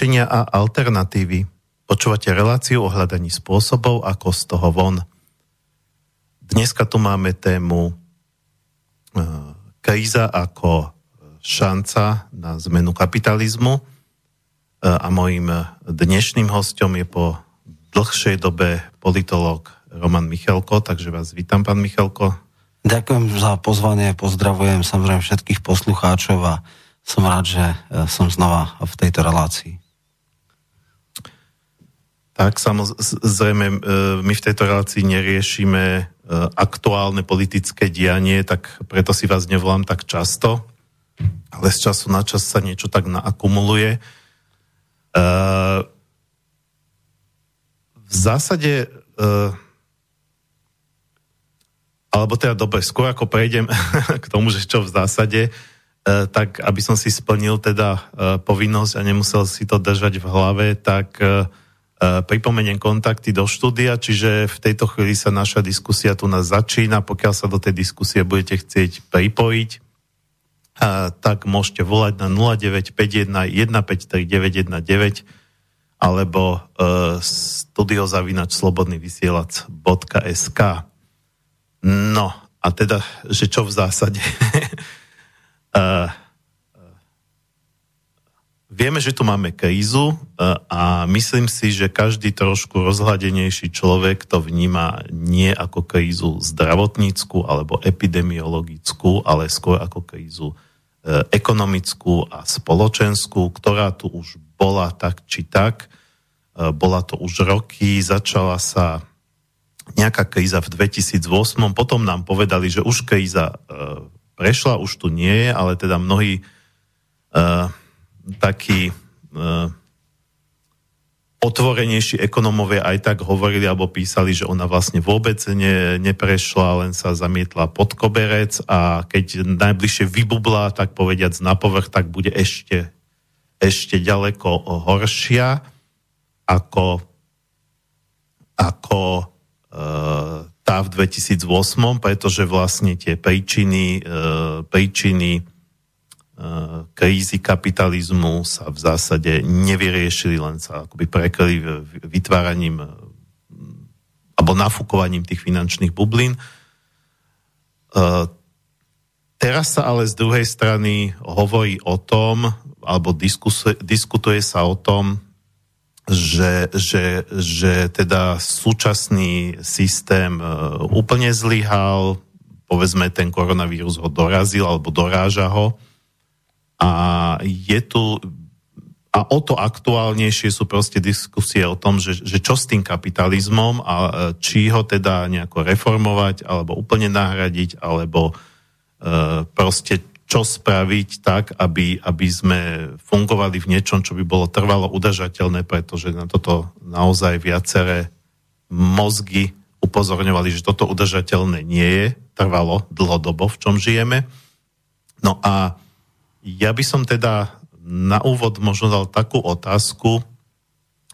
riešenia a alternatívy. Počúvate reláciu o hľadaní spôsobov, ako z toho von. Dneska tu máme tému e, kríza ako šanca na zmenu kapitalizmu e, a mojim dnešným hostom je po dlhšej dobe politolog Roman Michalko, takže vás vítam, pán Michalko. Ďakujem za pozvanie, pozdravujem samozrejme všetkých poslucháčov a som rád, že e, som znova v tejto relácii. Tak samozrejme, e, my v tejto relácii neriešime e, aktuálne politické dianie, tak preto si vás nevolám tak často, ale z času na čas sa niečo tak naakumuluje. V zásade, alebo teda dobre, skôr ako prejdem k tomu, že čo v zásade, E, tak aby som si splnil teda e, povinnosť a nemusel si to držať v hlave, tak e, pripomeniem kontakty do štúdia, čiže v tejto chvíli sa naša diskusia tu nás začína. Pokiaľ sa do tej diskusie budete chcieť pripojiť, tak môžete volať na 0951 153 919 alebo studiozavinač slobodnyvysielac.sk No, a teda, že čo v zásade? Uh, vieme, že tu máme krízu uh, a myslím si, že každý trošku rozhľadenejší človek to vníma nie ako krízu zdravotnícku alebo epidemiologickú, ale skôr ako krízu uh, ekonomickú a spoločenskú, ktorá tu už bola tak či tak. Bola to už roky, začala sa nejaká kríza v 2008, potom nám povedali, že už kríza prešla, už tu nie je, ale teda mnohí takí uh, otvorenejší ekonomovia aj tak hovorili alebo písali, že ona vlastne vôbec ne, neprešla, len sa zamietla pod koberec a keď najbližšie vybubla, tak povediac na povrch, tak bude ešte, ešte ďaleko horšia ako, ako uh, tá v 2008, pretože vlastne tie príčiny, e, príčiny e, krízy kapitalizmu sa v zásade nevyriešili, len sa akoby prekryli vytváraním e, alebo nafúkovaním tých finančných bublín. Teraz sa ale z druhej strany hovorí o tom, alebo diskusuje, diskutuje sa o tom, že, že, že teda súčasný systém úplne zlyhal, povedzme ten koronavírus ho dorazil alebo doráža ho a je tu a o to aktuálnejšie sú proste diskusie o tom, že, že čo s tým kapitalizmom a e, či ho teda nejako reformovať alebo úplne nahradiť alebo e, proste čo spraviť tak, aby, aby sme fungovali v niečom, čo by bolo trvalo udržateľné, pretože na toto naozaj viaceré mozgy upozorňovali, že toto udržateľné nie je trvalo dlhodobo, v čom žijeme. No a ja by som teda na úvod možno dal takú otázku.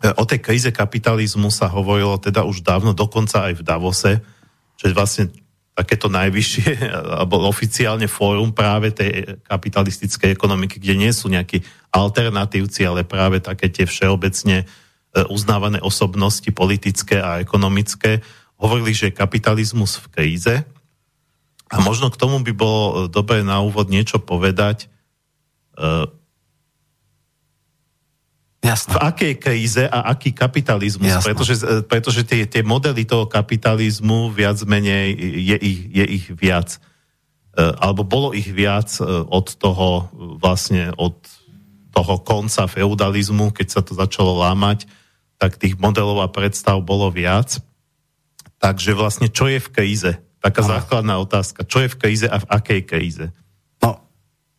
O tej kríze kapitalizmu sa hovorilo teda už dávno, dokonca aj v Davose, že vlastne takéto najvyššie, alebo oficiálne fórum práve tej kapitalistickej ekonomiky, kde nie sú nejakí alternatívci, ale práve také tie všeobecne e, uznávané osobnosti politické a ekonomické, hovorili, že kapitalizmus v kríze. A možno k tomu by bolo dobre na úvod niečo povedať. E, Jasne. v akej kríze a aký kapitalizmus, Jasne. pretože, pretože tie, tie modely toho kapitalizmu viac menej je ich, je ich viac. E, alebo bolo ich viac e, od toho vlastne od toho konca feudalizmu, keď sa to začalo lámať, tak tých modelov a predstav bolo viac. Takže vlastne čo je v kríze? Taká Aha. základná otázka. Čo je v kríze a v akej kríze?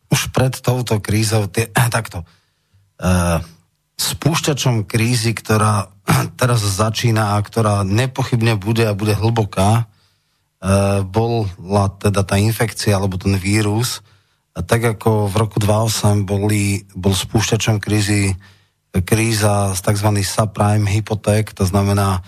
Už pred touto krízou, tie, takto. Uh, spúšťačom krízy, ktorá teraz začína a ktorá nepochybne bude a bude hlboká, e, bola teda tá infekcia alebo ten vírus. A tak ako v roku 2008 boli, bol spúšťačom krízy kríza z tzv. subprime hypoték, to znamená e,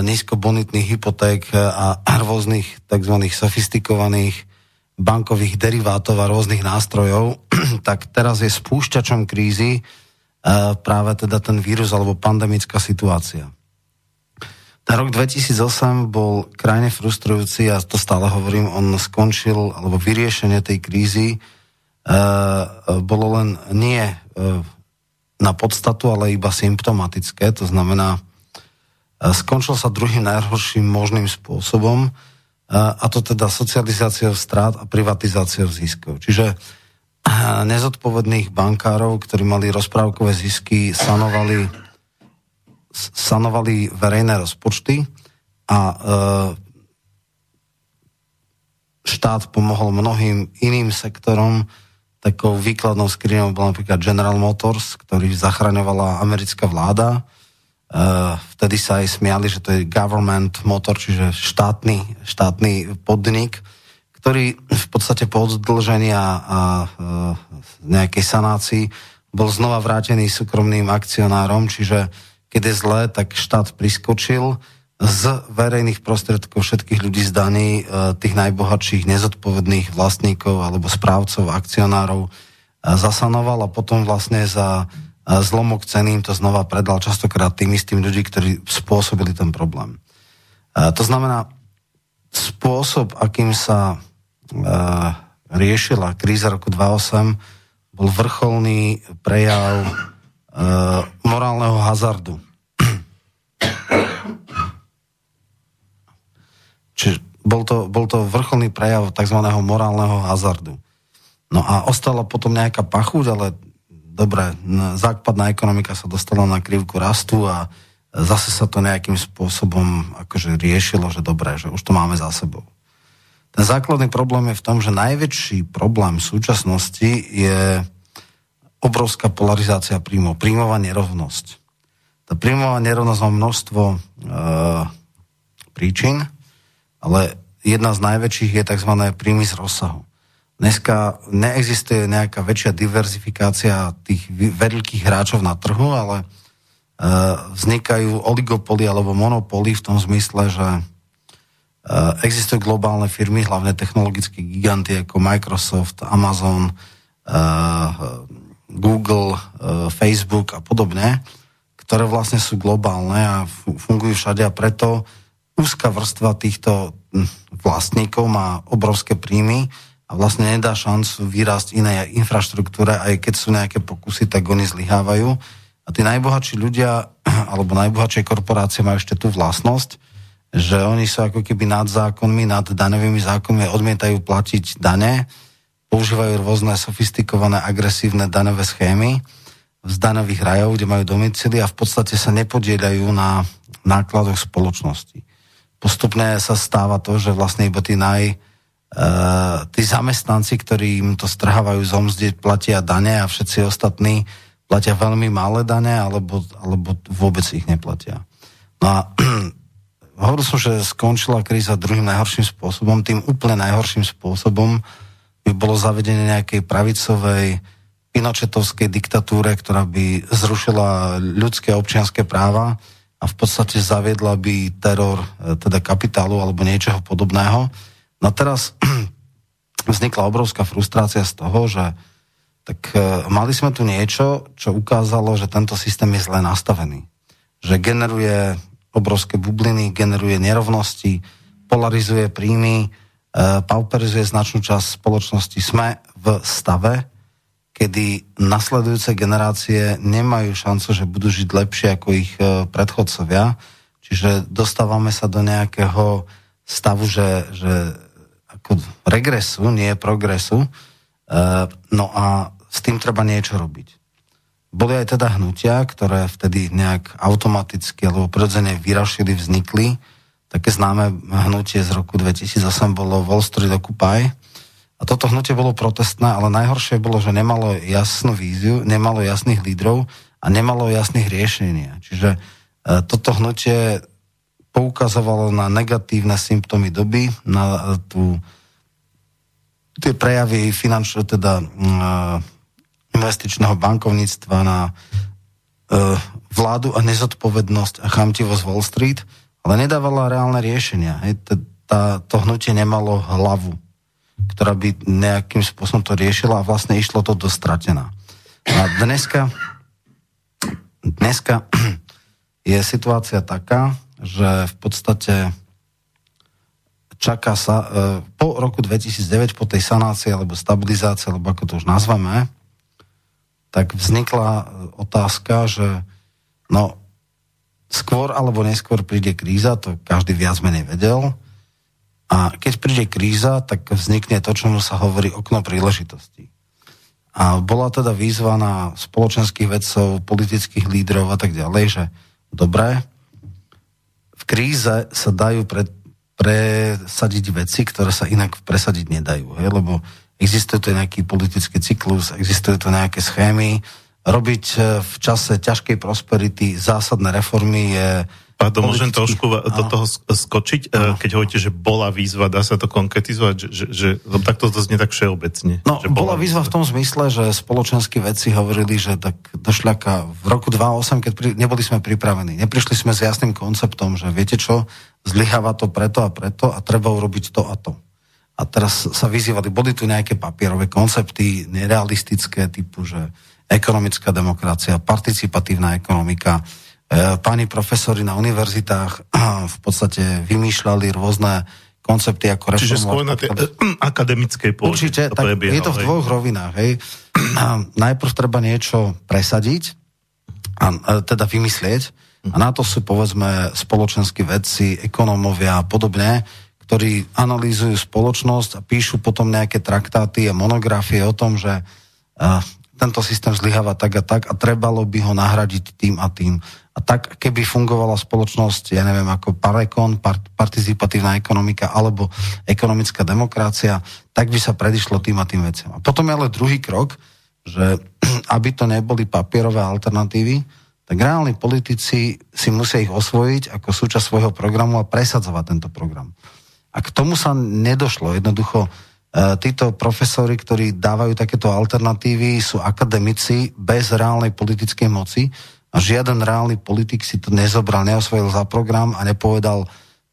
nízkobonitných hypoték a rôznych tzv. sofistikovaných bankových derivátov a rôznych nástrojov, tak teraz je spúšťačom krízy práve teda ten vírus alebo pandemická situácia. Ten rok 2008 bol krajne frustrujúci, ja to stále hovorím, on skončil, alebo vyriešenie tej krízy uh, bolo len nie uh, na podstatu, ale iba symptomatické. To znamená, uh, skončil sa druhým najhorším možným spôsobom, a to teda socializáciou strát a privatizáciou ziskov. Čiže nezodpovedných bankárov, ktorí mali rozprávkové zisky, sanovali sanovali verejné rozpočty a e, štát pomohol mnohým iným sektorom. Takou výkladnou skrinou bol napríklad General Motors, ktorý zachraňovala americká vláda. E, vtedy sa aj smiali, že to je government motor, čiže štátny, štátny podnik, ktorý v podstate po oddlžení a, a e, nejakej sanácii bol znova vrátený súkromným akcionárom, čiže keď je zlé, tak štát priskočil z verejných prostriedkov všetkých ľudí z daní, e, tých najbohatších nezodpovedných vlastníkov alebo správcov, akcionárov zasanoval a potom vlastne za zlomok ceny to znova predal častokrát tým istým ľudí, ktorí spôsobili ten problém. To znamená, spôsob, akým sa riešila kríza roku 2008, bol vrcholný prejav uh, morálneho hazardu. Čiže bol to, bol to vrcholný prejav tzv. morálneho hazardu. No a ostala potom nejaká pachuť, ale dobre, západná ekonomika sa dostala na krivku rastu a zase sa to nejakým spôsobom akože riešilo, že dobre, že už to máme za sebou. Ten základný problém je v tom, že najväčší problém v súčasnosti je obrovská polarizácia príjmov, príjmová nerovnosť. Tá príjmová nerovnosť má množstvo e, príčin, ale jedna z najväčších je tzv. príjmy z rozsahu. Dneska neexistuje nejaká väčšia diverzifikácia tých veľkých hráčov na trhu, ale e, vznikajú oligopoly alebo monopoly v tom zmysle, že e, existujú globálne firmy, hlavne technologické giganty ako Microsoft, Amazon, e, Google, Facebook a podobne, ktoré vlastne sú globálne a fungujú všade a preto úzka vrstva týchto hm, vlastníkov má obrovské príjmy a vlastne nedá šancu vyrásť inej infraštruktúre, aj keď sú nejaké pokusy, tak oni zlyhávajú. A tí najbohatší ľudia, alebo najbohatšie korporácie majú ešte tú vlastnosť, že oni sú ako keby nad zákonmi, nad daňovými zákonmi, odmietajú platiť dane, používajú rôzne sofistikované, agresívne daňové schémy z daňových rajov, kde majú domicily a v podstate sa nepodielajú na nákladoch spoločnosti postupne sa stáva to, že vlastne iba tí naj, uh, tí zamestnanci, ktorí im to strhávajú z omzde, platia dane a všetci ostatní platia veľmi malé dane alebo, alebo vôbec ich neplatia. No a hovoril som, že skončila kríza druhým najhorším spôsobom. Tým úplne najhorším spôsobom by bolo zavedenie nejakej pravicovej pinočetovskej diktatúre, ktorá by zrušila ľudské a občianské práva, a v podstate zaviedla by teror e, teda kapitálu alebo niečoho podobného. No teraz vznikla obrovská frustrácia z toho, že tak e, mali sme tu niečo, čo ukázalo, že tento systém je zle nastavený. Že generuje obrovské bubliny, generuje nerovnosti, polarizuje príjmy, e, pauperizuje značnú časť spoločnosti. Sme v stave, kedy nasledujúce generácie nemajú šancu, že budú žiť lepšie ako ich e, predchodcovia. Čiže dostávame sa do nejakého stavu, že, že ako regresu, nie progresu. E, no a s tým treba niečo robiť. Boli aj teda hnutia, ktoré vtedy nejak automaticky alebo prirodzene vyrašili, vznikli. Také známe hnutie z roku 2008 bolo Wall Street Occupy, a toto hnutie bolo protestné, ale najhoršie bolo, že nemalo jasnú víziu, nemalo jasných lídrov a nemalo jasných riešenia. Čiže e, toto hnutie poukazovalo na negatívne symptómy doby, na tú, tie prejavy finančného, teda e, investičného bankovníctva, na e, vládu a nezodpovednosť a chamtivosť Wall Street, ale nedávala reálne riešenia. Hej, tá, to hnutie nemalo hlavu ktorá by nejakým spôsobom to riešila a vlastne išlo to do stratená. A dneska, dneska je situácia taká, že v podstate čaká sa e, po roku 2009, po tej sanácii alebo stabilizácii, alebo ako to už nazveme, tak vznikla otázka, že no skôr alebo neskôr príde kríza, to každý viac menej vedel. A keď príde kríza, tak vznikne to, čomu sa hovorí okno príležitostí. A bola teda výzva na spoločenských vedcov, politických lídrov a tak ďalej, že dobré, kríze sa dajú pre, presadiť veci, ktoré sa inak presadiť nedajú, hej? lebo existuje tu nejaký politický cyklus, existujú tu nejaké schémy, robiť e, v čase ťažkej prosperity zásadné reformy je Pardon, môžem trošku do toho skočiť, no. keď hovoríte, že bola výzva, dá sa to konkretizovať, že, že, že takto to znie tak všeobecne. No, že bola, bola výzva v tom zmysle, že spoločenskí vedci hovorili, že tak do šľaka v roku 2008, keď pri, neboli sme pripravení, neprišli sme s jasným konceptom, že viete čo, zlyháva to preto a preto a treba urobiť to a to. A teraz sa vyzývali, boli tu nejaké papierové koncepty, nerealistické, typu, že ekonomická demokracia, participatívna ekonomika. E, páni profesori na univerzitách v podstate vymýšľali rôzne koncepty ako Čiže skôr na tej akademickej pôde. Určite, tak prebiehal, je to v dvoch hej. rovinách. Hej. Najprv treba niečo presadiť, a, teda vymyslieť, a na to sú povedzme spoločenskí vedci, ekonómovia a podobne, ktorí analýzujú spoločnosť a píšu potom nejaké traktáty a monografie o tom, že uh, tento systém zlyháva tak a tak a trebalo by ho nahradiť tým a tým. A tak, keby fungovala spoločnosť, ja neviem, ako parekon, part, participatívna ekonomika alebo ekonomická demokracia, tak by sa predišlo tým a tým veciam. A potom je ale druhý krok, že aby to neboli papierové alternatívy, tak reálni politici si musia ich osvojiť ako súčasť svojho programu a presadzovať tento program. A k tomu sa nedošlo. Jednoducho E, títo profesori, ktorí dávajú takéto alternatívy, sú akademici bez reálnej politickej moci a žiaden reálny politik si to nezobral, neosvojil za program a nepovedal,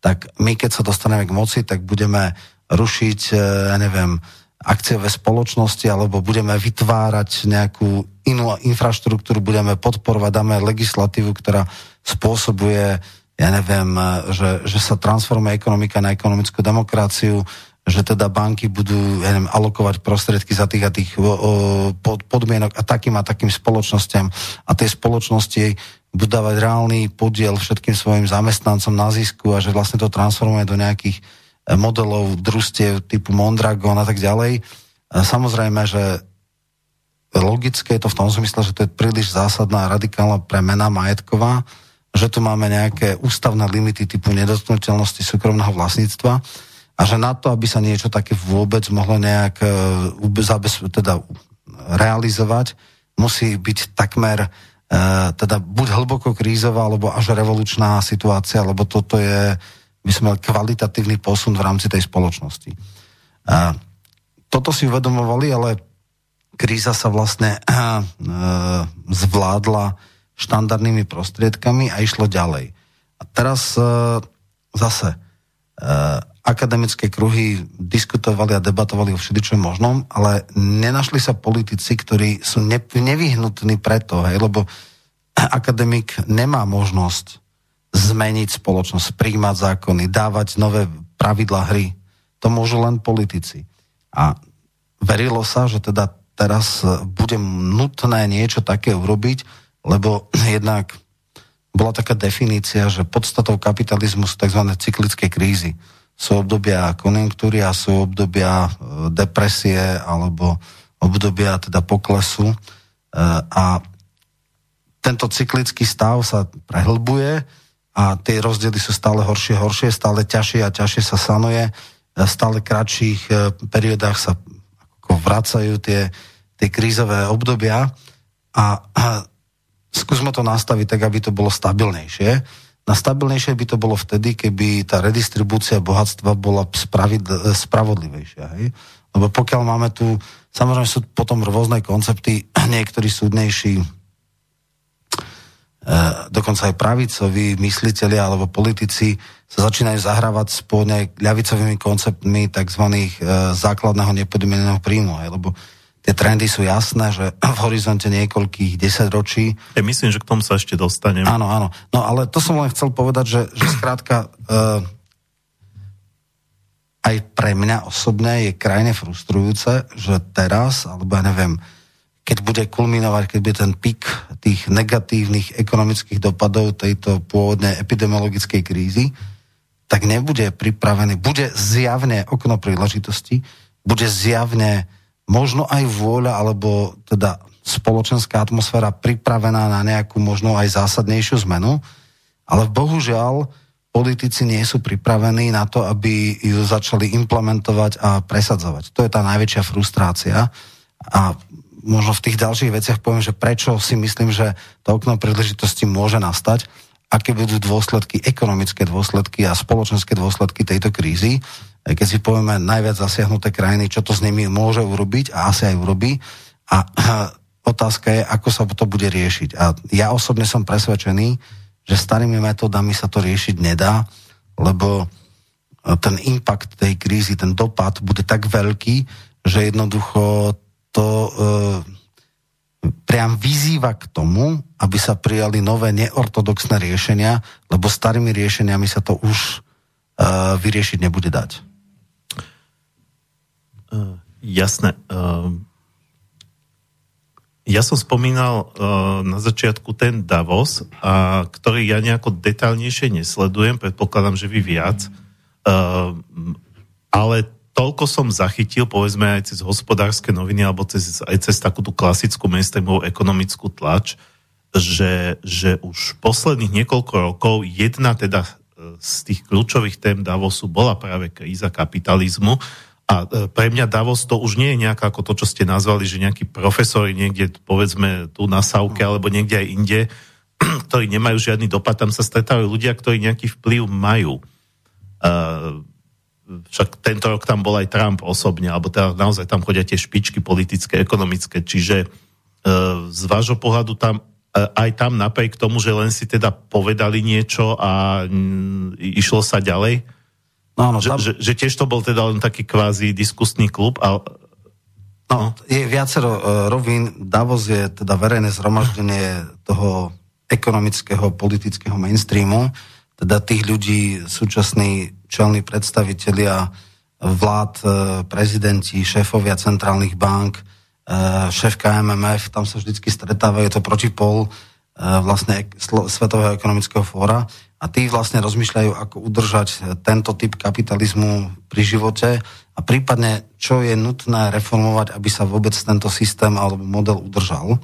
tak my keď sa dostaneme k moci, tak budeme rušiť, e, ja neviem, akciové spoločnosti alebo budeme vytvárať nejakú inú infraštruktúru, budeme podporovať, dáme legislatívu, ktorá spôsobuje, ja neviem, e, že, že sa transformuje ekonomika na ekonomickú demokraciu, že teda banky budú ja neviem, alokovať prostriedky za tých a tých podmienok a takým a takým spoločnosťam a tie spoločnosti budú dávať reálny podiel všetkým svojim zamestnancom na zisku a že vlastne to transformuje do nejakých e, modelov družstiev typu Mondragon a tak ďalej. A samozrejme, že logické je to v tom zmysle, že to je príliš zásadná radikálna premena majetková, že tu máme nejaké ústavné limity typu nedotknutelnosti súkromného vlastníctva a že na to, aby sa niečo také vôbec mohlo nejak uh, teda realizovať, musí byť takmer uh, teda buď hlboko krízová, alebo až revolučná situácia, lebo toto je, by sme mali kvalitatívny posun v rámci tej spoločnosti. Uh, toto si uvedomovali, ale kríza sa vlastne zvládla štandardnými prostriedkami a išlo ďalej. A teraz zase akademické kruhy diskutovali a debatovali o všeličom možnom, ale nenašli sa politici, ktorí sú nevyhnutní preto, hej, lebo akademik nemá možnosť zmeniť spoločnosť, príjmať zákony, dávať nové pravidla hry. To môžu len politici. A verilo sa, že teda teraz bude nutné niečo také urobiť, lebo jednak bola taká definícia, že podstatou kapitalizmu sú tzv. cyklické krízy sú obdobia konjunktúry a sú obdobia e, depresie alebo obdobia teda poklesu. E, a tento cyklický stav sa prehlbuje a tie rozdiely sú stále horšie, horšie, stále ťažšie a ťažšie sa sanuje, v stále kratších e, periodách sa ako vracajú tie, tie krízové obdobia. A, a skúsme to nastaviť tak, aby to bolo stabilnejšie na stabilnejšie by to bolo vtedy, keby tá redistribúcia bohatstva bola spravodlivejšia. Hej? Lebo pokiaľ máme tu, samozrejme sú potom rôzne koncepty, niektorí súdnejší, e, dokonca aj pravicoví mysliteľi alebo politici sa začínajú zahrávať s ľavicovými konceptmi tzv. E, základného nepodmieneného príjmu. Hej? Lebo tie trendy sú jasné, že v horizonte niekoľkých desaťročí... Ja myslím, že k tomu sa ešte dostanem. Áno, áno. No ale to som len chcel povedať, že, že skrátka uh, aj pre mňa osobne je krajne frustrujúce, že teraz, alebo ja neviem, keď bude kulminovať, keď bude ten pik tých negatívnych ekonomických dopadov tejto pôvodnej epidemiologickej krízy, tak nebude pripravený, bude zjavne okno príležitosti, bude zjavne možno aj vôľa, alebo teda spoločenská atmosféra pripravená na nejakú možno aj zásadnejšiu zmenu, ale bohužiaľ politici nie sú pripravení na to, aby ju začali implementovať a presadzovať. To je tá najväčšia frustrácia. A možno v tých ďalších veciach poviem, že prečo si myslím, že to okno príležitosti môže nastať, aké budú dôsledky, ekonomické dôsledky a spoločenské dôsledky tejto krízy. Keď si povieme najviac zasiahnuté krajiny, čo to s nimi môže urobiť a asi aj urobí. A otázka je, ako sa to bude riešiť. A ja osobne som presvedčený, že starými metódami sa to riešiť nedá, lebo ten impact tej krízy, ten dopad bude tak veľký, že jednoducho to e, priam vyzýva k tomu, aby sa prijali nové neortodoxné riešenia, lebo starými riešeniami sa to už e, vyriešiť nebude dať. Uh, jasné. Uh, ja som spomínal uh, na začiatku ten Davos, ktorý ja nejako detálnejšie nesledujem, predpokladám, že vy viac, ale toľko som zachytil, povedzme aj cez hospodárske noviny alebo cez, aj cez takú tú klasickú mainstreamovú ekonomickú tlač, že, že už posledných niekoľko rokov jedna teda z tých kľúčových tém Davosu bola práve kríza kapitalizmu a e, pre mňa Davos to už nie je nejaká ako to, čo ste nazvali, že nejakí profesori niekde, povedzme, tu na Sauke alebo niekde aj inde, ktorí nemajú žiadny dopad, tam sa stretávajú ľudia, ktorí nejaký vplyv majú. Uh, však tento rok tam bol aj Trump osobne, alebo teda naozaj tam chodia tie špičky politické, ekonomické, čiže e, z vášho pohľadu tam e, aj tam napriek tomu, že len si teda povedali niečo a m, išlo sa ďalej, no, no, tam... že, že, že tiež to bol teda len taký kvázi diskusný klub a No, je viacero uh, rovín. Davos je teda verejné zhromaždenie toho ekonomického, politického mainstreamu, teda tých ľudí, súčasní čelní predstavitelia vlád, e, prezidenti, šéfovia centrálnych bank, e, šéf KMMF, tam sa vždycky stretávajú, je to protipol vlastne Svetového ekonomického fóra a tí vlastne rozmýšľajú, ako udržať tento typ kapitalizmu pri živote a prípadne, čo je nutné reformovať, aby sa vôbec tento systém alebo model udržal.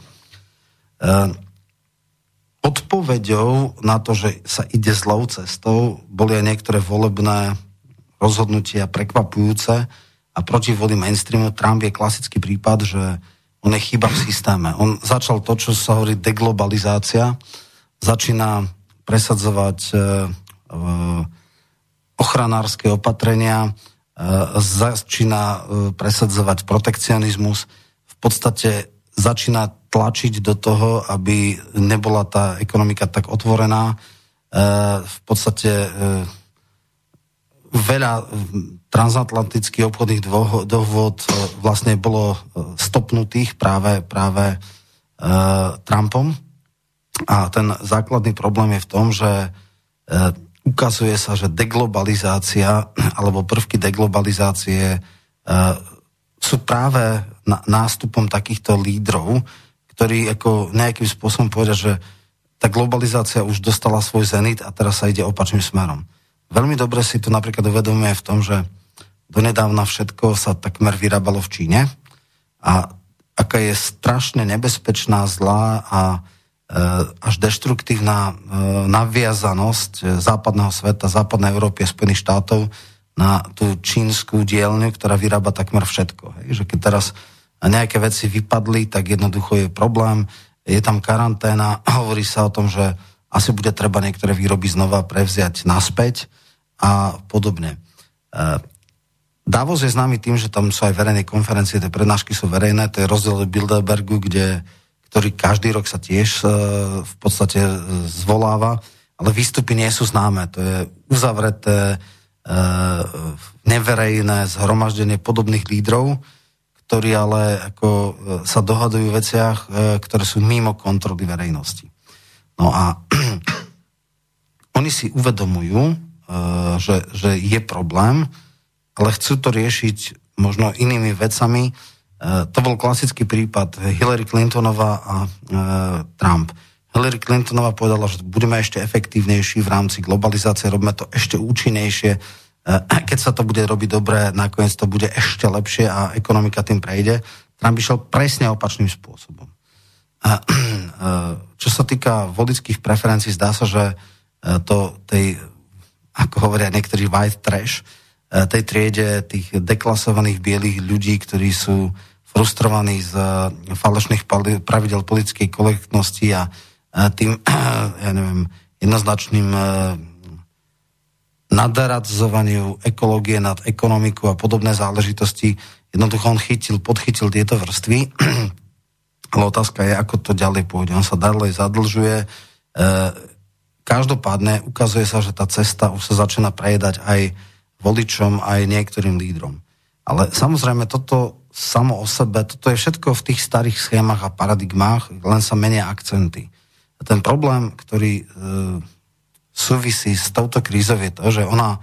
Odpoveďou na to, že sa ide zlou cestou, boli aj niektoré volebné rozhodnutia prekvapujúce a proti voli mainstreamu Trump je klasický prípad, že on je chyba v systéme. On začal to, čo sa hovorí deglobalizácia, začína presadzovať e, e, ochranárske opatrenia, e, začína presadzovať protekcionizmus, v podstate začína tlačiť do toho, aby nebola tá ekonomika tak otvorená. V podstate veľa transatlantických obchodných dohôd vlastne bolo stopnutých práve, práve Trumpom. A ten základný problém je v tom, že ukazuje sa, že deglobalizácia alebo prvky deglobalizácie sú práve nástupom takýchto lídrov, ktorí ako nejakým spôsobom povedia, že tá globalizácia už dostala svoj zenit a teraz sa ide opačným smerom. Veľmi dobre si to napríklad uvedomuje v tom, že donedávna všetko sa takmer vyrábalo v Číne a aká je strašne nebezpečná, zlá a e, až deštruktívna e, naviazanosť e, západného sveta, západnej Európy a Spojených štátov na tú čínsku dielňu, ktorá vyrába takmer všetko. Hej? Že keď teraz nejaké veci vypadli, tak jednoducho je problém, je tam karanténa, hovorí sa o tom, že asi bude treba niektoré výroby znova prevziať naspäť a podobne. Davos je známy tým, že tam sú aj verejné konferencie, tie prednášky sú verejné, to je rozdiel od Bilderbergu, kde, ktorý každý rok sa tiež e, v podstate e, zvoláva, ale výstupy nie sú známe, to je uzavreté, neverejné zhromaždenie podobných lídrov, ktorí ale ako e, sa dohadujú v veciach, e, ktoré sú mimo kontroly verejnosti. No a oni si uvedomujú, e, že, že je problém, ale chcú to riešiť možno inými vecami. To bol klasický prípad Hillary Clintonová a Trump. Hillary Clintonová povedala, že budeme ešte efektívnejší v rámci globalizácie, robíme to ešte účinnejšie, Eh, keď sa to bude robiť dobre, nakoniec to bude ešte lepšie a ekonomika tým prejde. Trump išiel presne opačným spôsobom. Eh, čo sa týka volických preferencií, zdá sa, že eh, to tej, ako hovoria niektorí white trash, tej triede tých deklasovaných bielých ľudí, ktorí sú frustrovaní z falošných pravidel politickej kolektnosti a tým, ja neviem, jednoznačným nadaradzovaniu ekológie nad ekonomiku a podobné záležitosti. Jednoducho on chytil, podchytil tieto vrstvy, ale otázka je, ako to ďalej pôjde. On sa ďalej zadlžuje. Každopádne ukazuje sa, že tá cesta už sa začína prejedať aj voličom, aj niektorým lídrom. Ale samozrejme, toto samo o sebe, toto je všetko v tých starých schémach a paradigmách, len sa menia akcenty. A ten problém, ktorý e, súvisí s touto krízou je to, že ona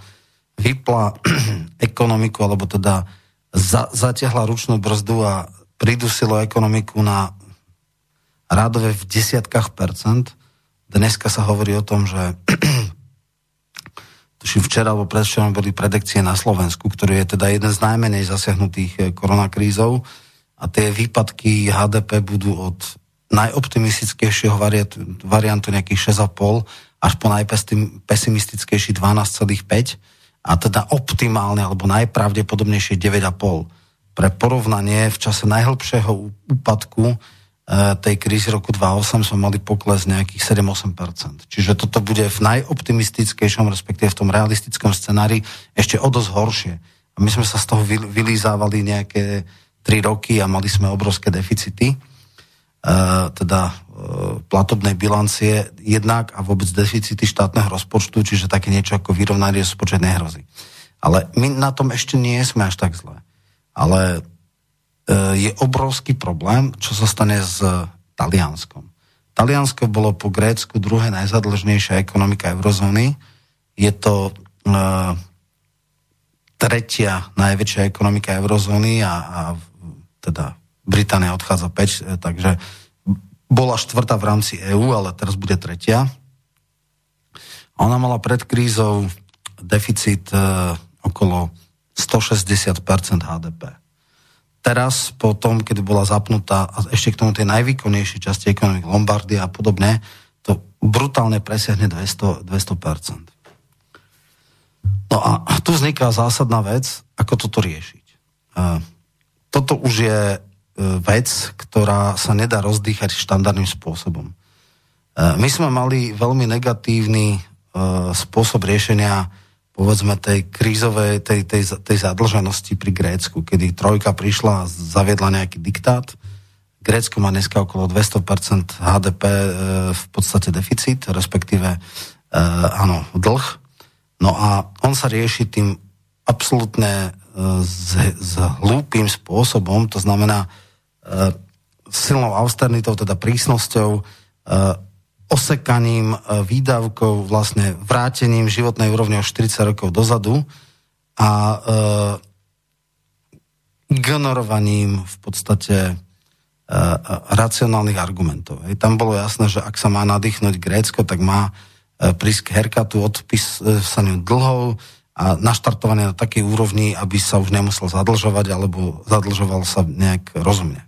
vypla ekonomiku, alebo teda za, zatiahla ručnú brzdu a pridusilo ekonomiku na rádové v desiatkách percent. Dneska sa hovorí o tom, že tuším včera alebo predvčerom boli predikcie na Slovensku, ktorý je teda jeden z najmenej zasiahnutých eh, koronakrízov a tie výpadky HDP budú od najoptimistickejšieho variantu, variantu nejakých 6,5 až po najpesimistickejší 12,5 a teda optimálne alebo najpravdepodobnejšie 9,5. Pre porovnanie v čase najhlbšieho úpadku e, tej krízy roku 2008 sme mali pokles nejakých 7-8%. Čiže toto bude v najoptimistickejšom, respektíve v tom realistickom scenári ešte o dosť horšie. A my sme sa z toho vylízávali nejaké 3 roky a mali sme obrovské deficity. E, teda e, platobnej bilancie jednak a vôbec deficity štátneho rozpočtu, čiže také niečo ako vyrovnaný rozpočet nehrozí. Ale my na tom ešte nie sme až tak zle. Ale e, je obrovský problém, čo sa stane s Talianskom. Taliansko bolo po Grécku druhé najzadlžnejšia ekonomika eurozóny. Je to tretia najväčšia ekonomika eurozóny a, a teda Británia odchádza 5, e, takže bola štvrtá v rámci EÚ, ale teraz bude tretia. Ona mala pred krízou deficit e, okolo 160% HDP. Teraz, po keď bola zapnutá, a ešte k tomu tej najvýkonnejšej časti ekonomik Lombardia a podobne, to brutálne presiahne 200%. 200%. No a tu vzniká zásadná vec, ako toto riešiť. E, toto už je vec, ktorá sa nedá rozdýchať štandardným spôsobom. E, my sme mali veľmi negatívny e, spôsob riešenia povedzme tej krízovej, tej, tej, tej zadlženosti pri Grécku, kedy trojka prišla a zaviedla nejaký diktát. Grécko má dneska okolo 200% HDP v podstate deficit, respektíve e, áno, dlh. No a on sa rieši tým absolútne s, s hlúpým spôsobom, to znamená, E, silnou austeritou, teda prísnosťou, e, osekaním e, výdavkov, vlastne vrátením životnej úrovne o 40 rokov dozadu a ignorovaním v podstate racionálnych argumentov. Hej. Tam bolo jasné, že ak sa má nadýchnuť Grécko, tak má prísť k herkatu, odpísaniu dlhov a naštartovanie na takej úrovni, aby sa už nemusel zadlžovať alebo zadlžoval sa nejak rozumne.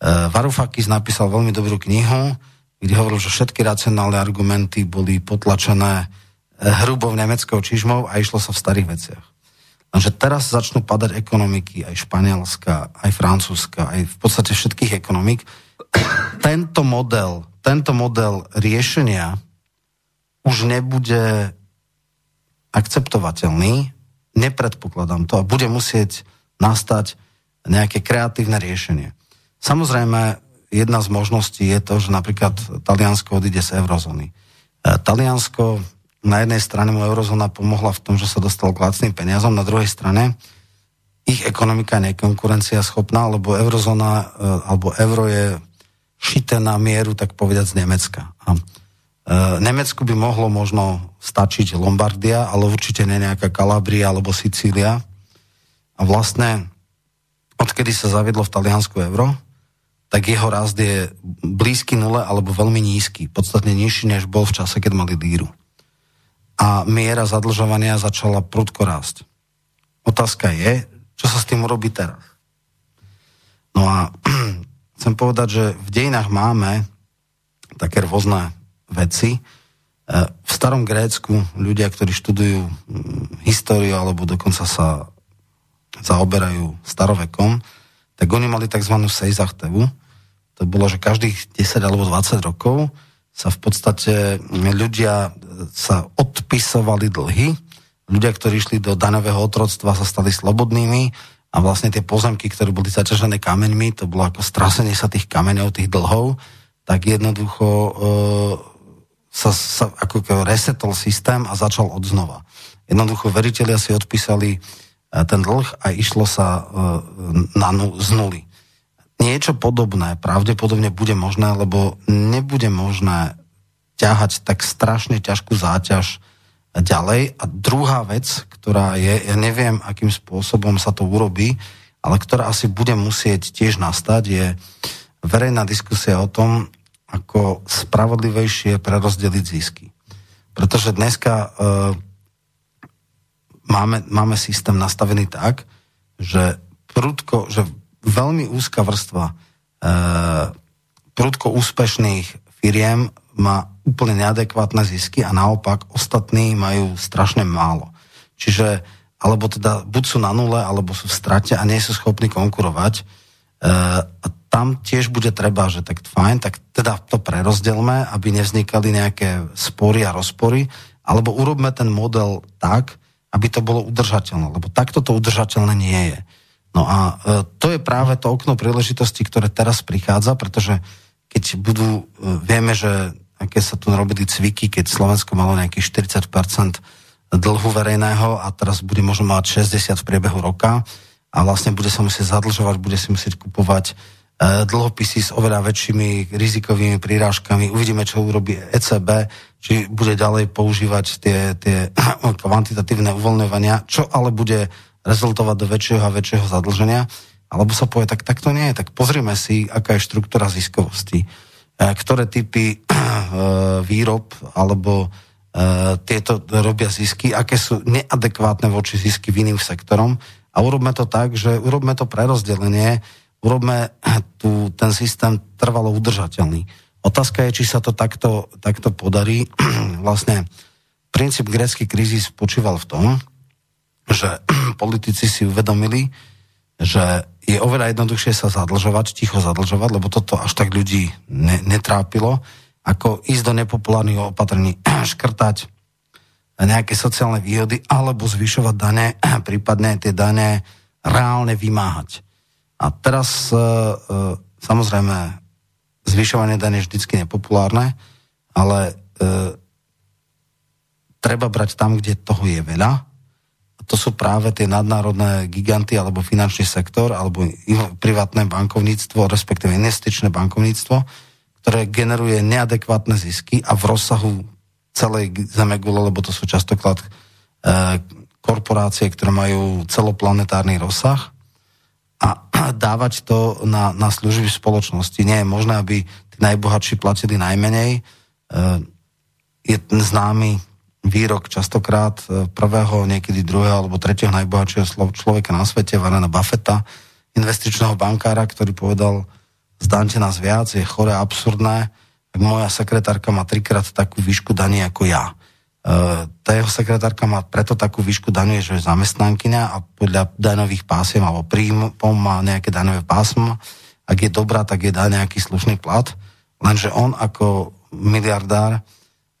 Eh, Varoufakis napísal veľmi dobrú knihu, kde hovoril, že všetky racionálne argumenty boli potlačené eh, hrubou nemeckou čižmou a išlo sa v starých veciach. Lenže teraz začnú padať ekonomiky, aj španielska, aj francúzska, aj v podstate všetkých ekonomik. Tento model, tento model riešenia už nebude akceptovateľný, nepredpokladám to a bude musieť nastať nejaké kreatívne riešenie. Samozrejme, jedna z možností je to, že napríklad Taliansko odíde z eurozóny. E, Taliansko na jednej strane mu eurozóna pomohla v tom, že sa dostal k lacným peniazom, na druhej strane ich ekonomika je nekonkurencia schopná, lebo eurozóna alebo euro je šité na mieru, tak povedať, z Nemecka. A Nemecku by mohlo možno stačiť Lombardia, ale určite nie nejaká Kalabria alebo Sicília. A vlastne, odkedy sa zaviedlo v Taliansku euro, tak jeho rast je blízky nule alebo veľmi nízky, podstatne nižší, než bol v čase, keď mali líru. A miera zadlžovania začala prudko rásť. Otázka je, čo sa s tým urobí teraz. No a chcem povedať, že v dejinách máme také rôzne veci. E, v starom Grécku ľudia, ktorí študujú históriu alebo dokonca sa zaoberajú starovekom, tak oni mali tzv. To bolo, že každých 10 alebo 20 rokov sa v podstate ľudia sa odpisovali dlhy, ľudia, ktorí išli do daňového otroctva, sa stali slobodnými a vlastne tie pozemky, ktoré boli zaťažené kameňmi, to bolo ako strasenie sa tých kameňov, tých dlhov, tak jednoducho e, sa, sa ako resetol systém a začal od znova. Jednoducho veriteľia si odpísali e, ten dlh a išlo sa e, na, z nuly niečo podobné pravdepodobne bude možné, lebo nebude možné ťahať tak strašne ťažkú záťaž ďalej. A druhá vec, ktorá je, ja neviem, akým spôsobom sa to urobí, ale ktorá asi bude musieť tiež nastať, je verejná diskusia o tom, ako spravodlivejšie prerozdeliť zisky. Pretože dneska e, máme, máme systém nastavený tak, že prudko, že veľmi úzka vrstva e, prudko úspešných firiem má úplne neadekvátne zisky a naopak ostatní majú strašne málo. Čiže alebo teda buď sú na nule, alebo sú v strate a nie sú schopní konkurovať. E, a tam tiež bude treba, že tak fajn, tak teda to prerozdelme, aby nevznikali nejaké spory a rozpory, alebo urobme ten model tak, aby to bolo udržateľné, lebo takto to udržateľné nie je. No a e, to je práve to okno príležitosti, ktoré teraz prichádza, pretože keď budú, e, vieme, že aké sa tu robili cviky, keď Slovensko malo nejakých 40% dlhu verejného a teraz bude možno mať 60 v priebehu roka a vlastne bude sa musieť zadlžovať, bude si musieť kupovať e, dlhopisy s oveľa väčšími rizikovými prírážkami. Uvidíme, čo urobí ECB, či bude ďalej používať tie, tie kvantitatívne uvoľňovania, čo ale bude rezultovať do väčšieho a väčšieho zadlženia, alebo sa povie, tak, tak to nie je. Tak pozrime si, aká je štruktúra ziskovosti, e, ktoré typy e, výrob alebo e, tieto robia zisky, aké sú neadekvátne voči zisky v iným sektorom a urobme to tak, že urobme to prerozdelenie, urobme tu, ten systém trvalo udržateľný. Otázka je, či sa to takto, takto podarí. vlastne princíp gréckej krízy spočíval v tom, že politici si uvedomili, že je oveľa jednoduchšie sa zadlžovať, ticho zadlžovať, lebo toto až tak ľudí ne, netrápilo, ako ísť do nepopulárnych opatrení, škrtať nejaké sociálne výhody alebo zvyšovať dane, prípadne tie dane reálne vymáhať. A teraz e, e, samozrejme zvyšovanie dane je vždycky nepopulárne, ale e, treba brať tam, kde toho je veľa to sú práve tie nadnárodné giganty alebo finančný sektor alebo privátne bankovníctvo, respektíve investičné bankovníctvo, ktoré generuje neadekvátne zisky a v rozsahu celej zemegule, lebo to sú častokrát e, korporácie, ktoré majú celoplanetárny rozsah a dávať to na, na služby spoločnosti. Nie je možné, aby tí najbohatší platili najmenej. E, je známy výrok častokrát e, prvého, niekedy druhého alebo tretieho najbohatšieho človeka na svete, Varena Buffetta, investičného bankára, ktorý povedal, zdaňte nás viac, je chore, absurdné, ak moja sekretárka má trikrát takú výšku daní ako ja. E, tá jeho sekretárka má preto takú výšku daní, že je zamestnankyňa a podľa daňových pásiem alebo príjmom má nejaké daňové pásmo. Ak je dobrá, tak je dá nejaký slušný plat. Lenže on ako miliardár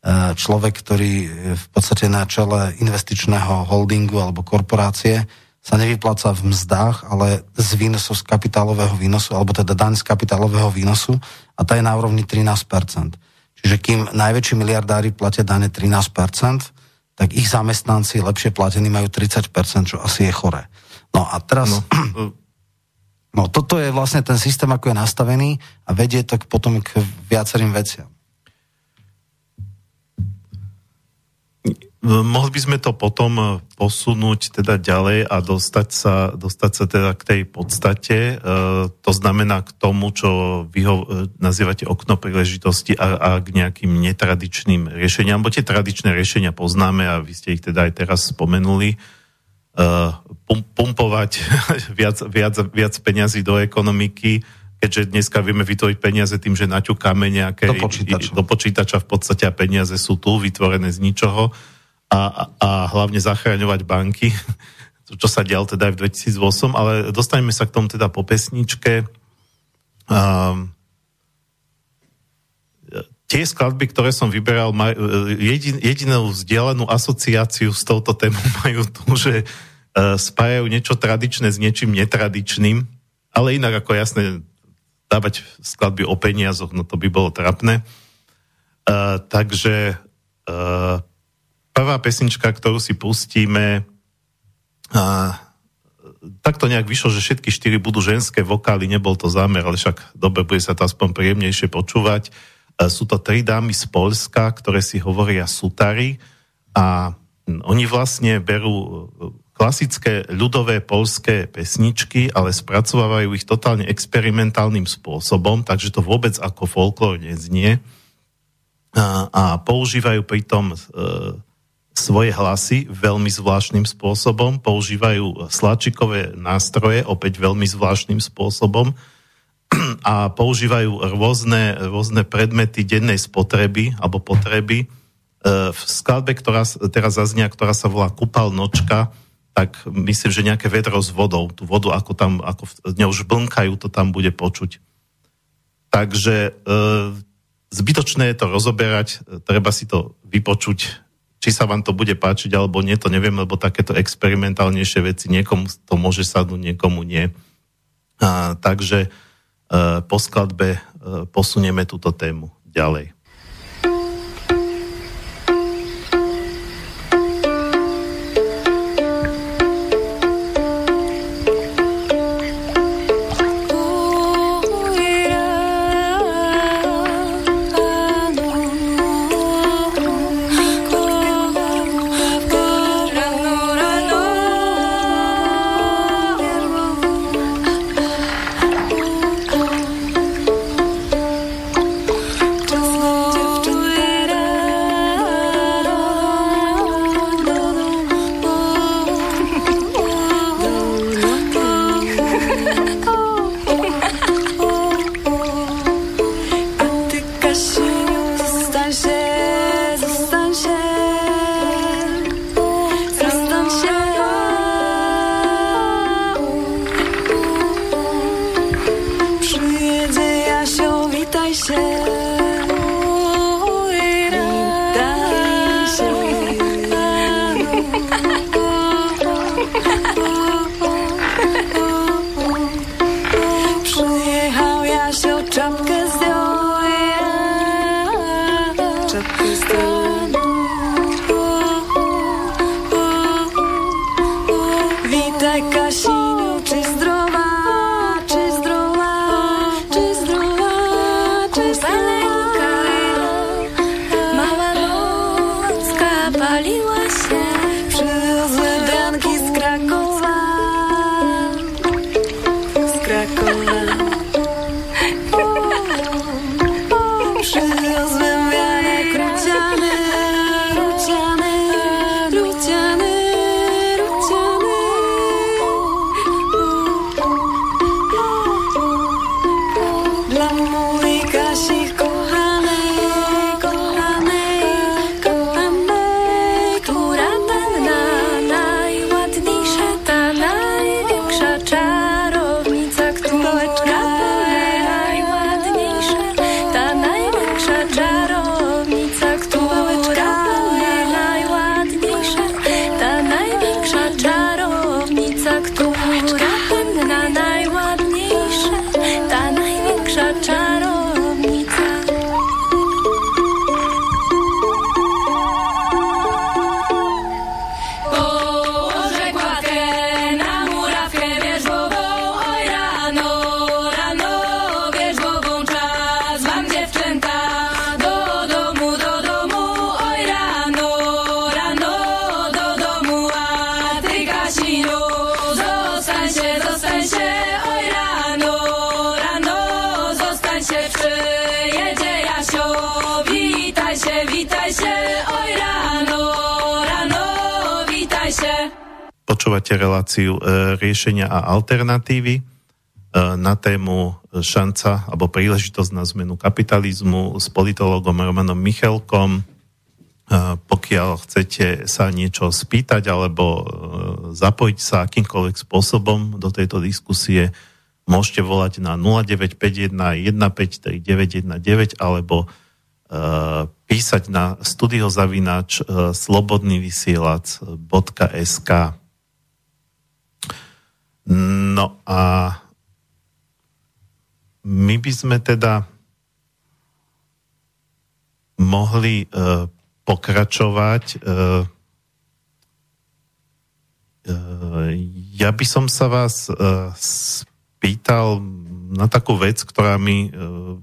človek, ktorý v podstate na čele investičného holdingu alebo korporácie sa nevypláca v mzdách, ale z výnosu z kapitálového výnosu, alebo teda daň z kapitálového výnosu a tá je na úrovni 13%. Čiže kým najväčší miliardári platia dane 13%, tak ich zamestnanci lepšie platení majú 30%, čo asi je chore. No a teraz... No. no toto je vlastne ten systém, ako je nastavený a vedie to potom k viacerým veciam. Mohli by sme to potom eh, posunúť teda ďalej a dostať sa, dostať sa teda k tej podstate. E, to znamená k tomu, čo vy ho e, nazývate okno príležitosti a, a k nejakým netradičným riešeniam. Bo tie tradičné riešenia poznáme a vy ste ich teda aj teraz spomenuli. E, pumpovať viac, viac, viac peňazí do ekonomiky, keďže dneska vieme vytvoriť peniaze tým, že naťukáme nejaké do počítača. do počítača v podstate a peniaze sú tu vytvorené z ničoho a, a hlavne zachraňovať banky, čo sa dial teda aj v 2008, ale dostaneme sa k tomu teda po pesničke. Um, tie skladby, ktoré som vyberal, maj, jedin, jedinú vzdialenú asociáciu s touto témou majú tu, že uh, spájajú niečo tradičné s niečím netradičným, ale inak ako jasné, dávať skladby o peniazoch, no to by bolo trapné. Uh, takže uh, prvá pesnička, ktorú si pustíme, a, takto nejak vyšlo, že všetky štyri budú ženské vokály, nebol to zámer, ale však dobre, bude sa to aspoň príjemnejšie počúvať. A sú to tri dámy z Polska, ktoré si hovoria sutary a oni vlastne berú klasické ľudové polské pesničky, ale spracovávajú ich totálne experimentálnym spôsobom, takže to vôbec ako folklór neznie. A, a používajú pritom e, svoje hlasy veľmi zvláštnym spôsobom, používajú slačikové nástroje opäť veľmi zvláštnym spôsobom a používajú rôzne, rôzne predmety dennej spotreby alebo potreby. E, v skladbe, ktorá teraz zaznia, ktorá sa volá Kupal nočka, tak myslím, že nejaké vedro s vodou, tú vodu, ako tam, ako v ňou žblnkajú, to tam bude počuť. Takže e, zbytočné je to rozoberať, treba si to vypočuť či sa vám to bude páčiť alebo nie, to neviem, lebo takéto experimentálnejšie veci niekomu to môže sadnúť, niekomu nie. A, takže e, po skladbe e, posunieme túto tému ďalej. Riešenia a alternatívy e, na tému šanca alebo príležitosť na zmenu kapitalizmu s politologom Romanom Michelkom. Pokiaľ chcete sa niečo spýtať alebo zapojiť sa akýmkoľvek spôsobom do tejto diskusie, môžete volať na 0951 153 919 alebo písať na studiozavinač slobodnyvysielac.sk No a my by sme teda mohli uh, pokračovať. Uh, uh, ja by som sa vás uh, spýtal na takú vec, ktorá mi uh,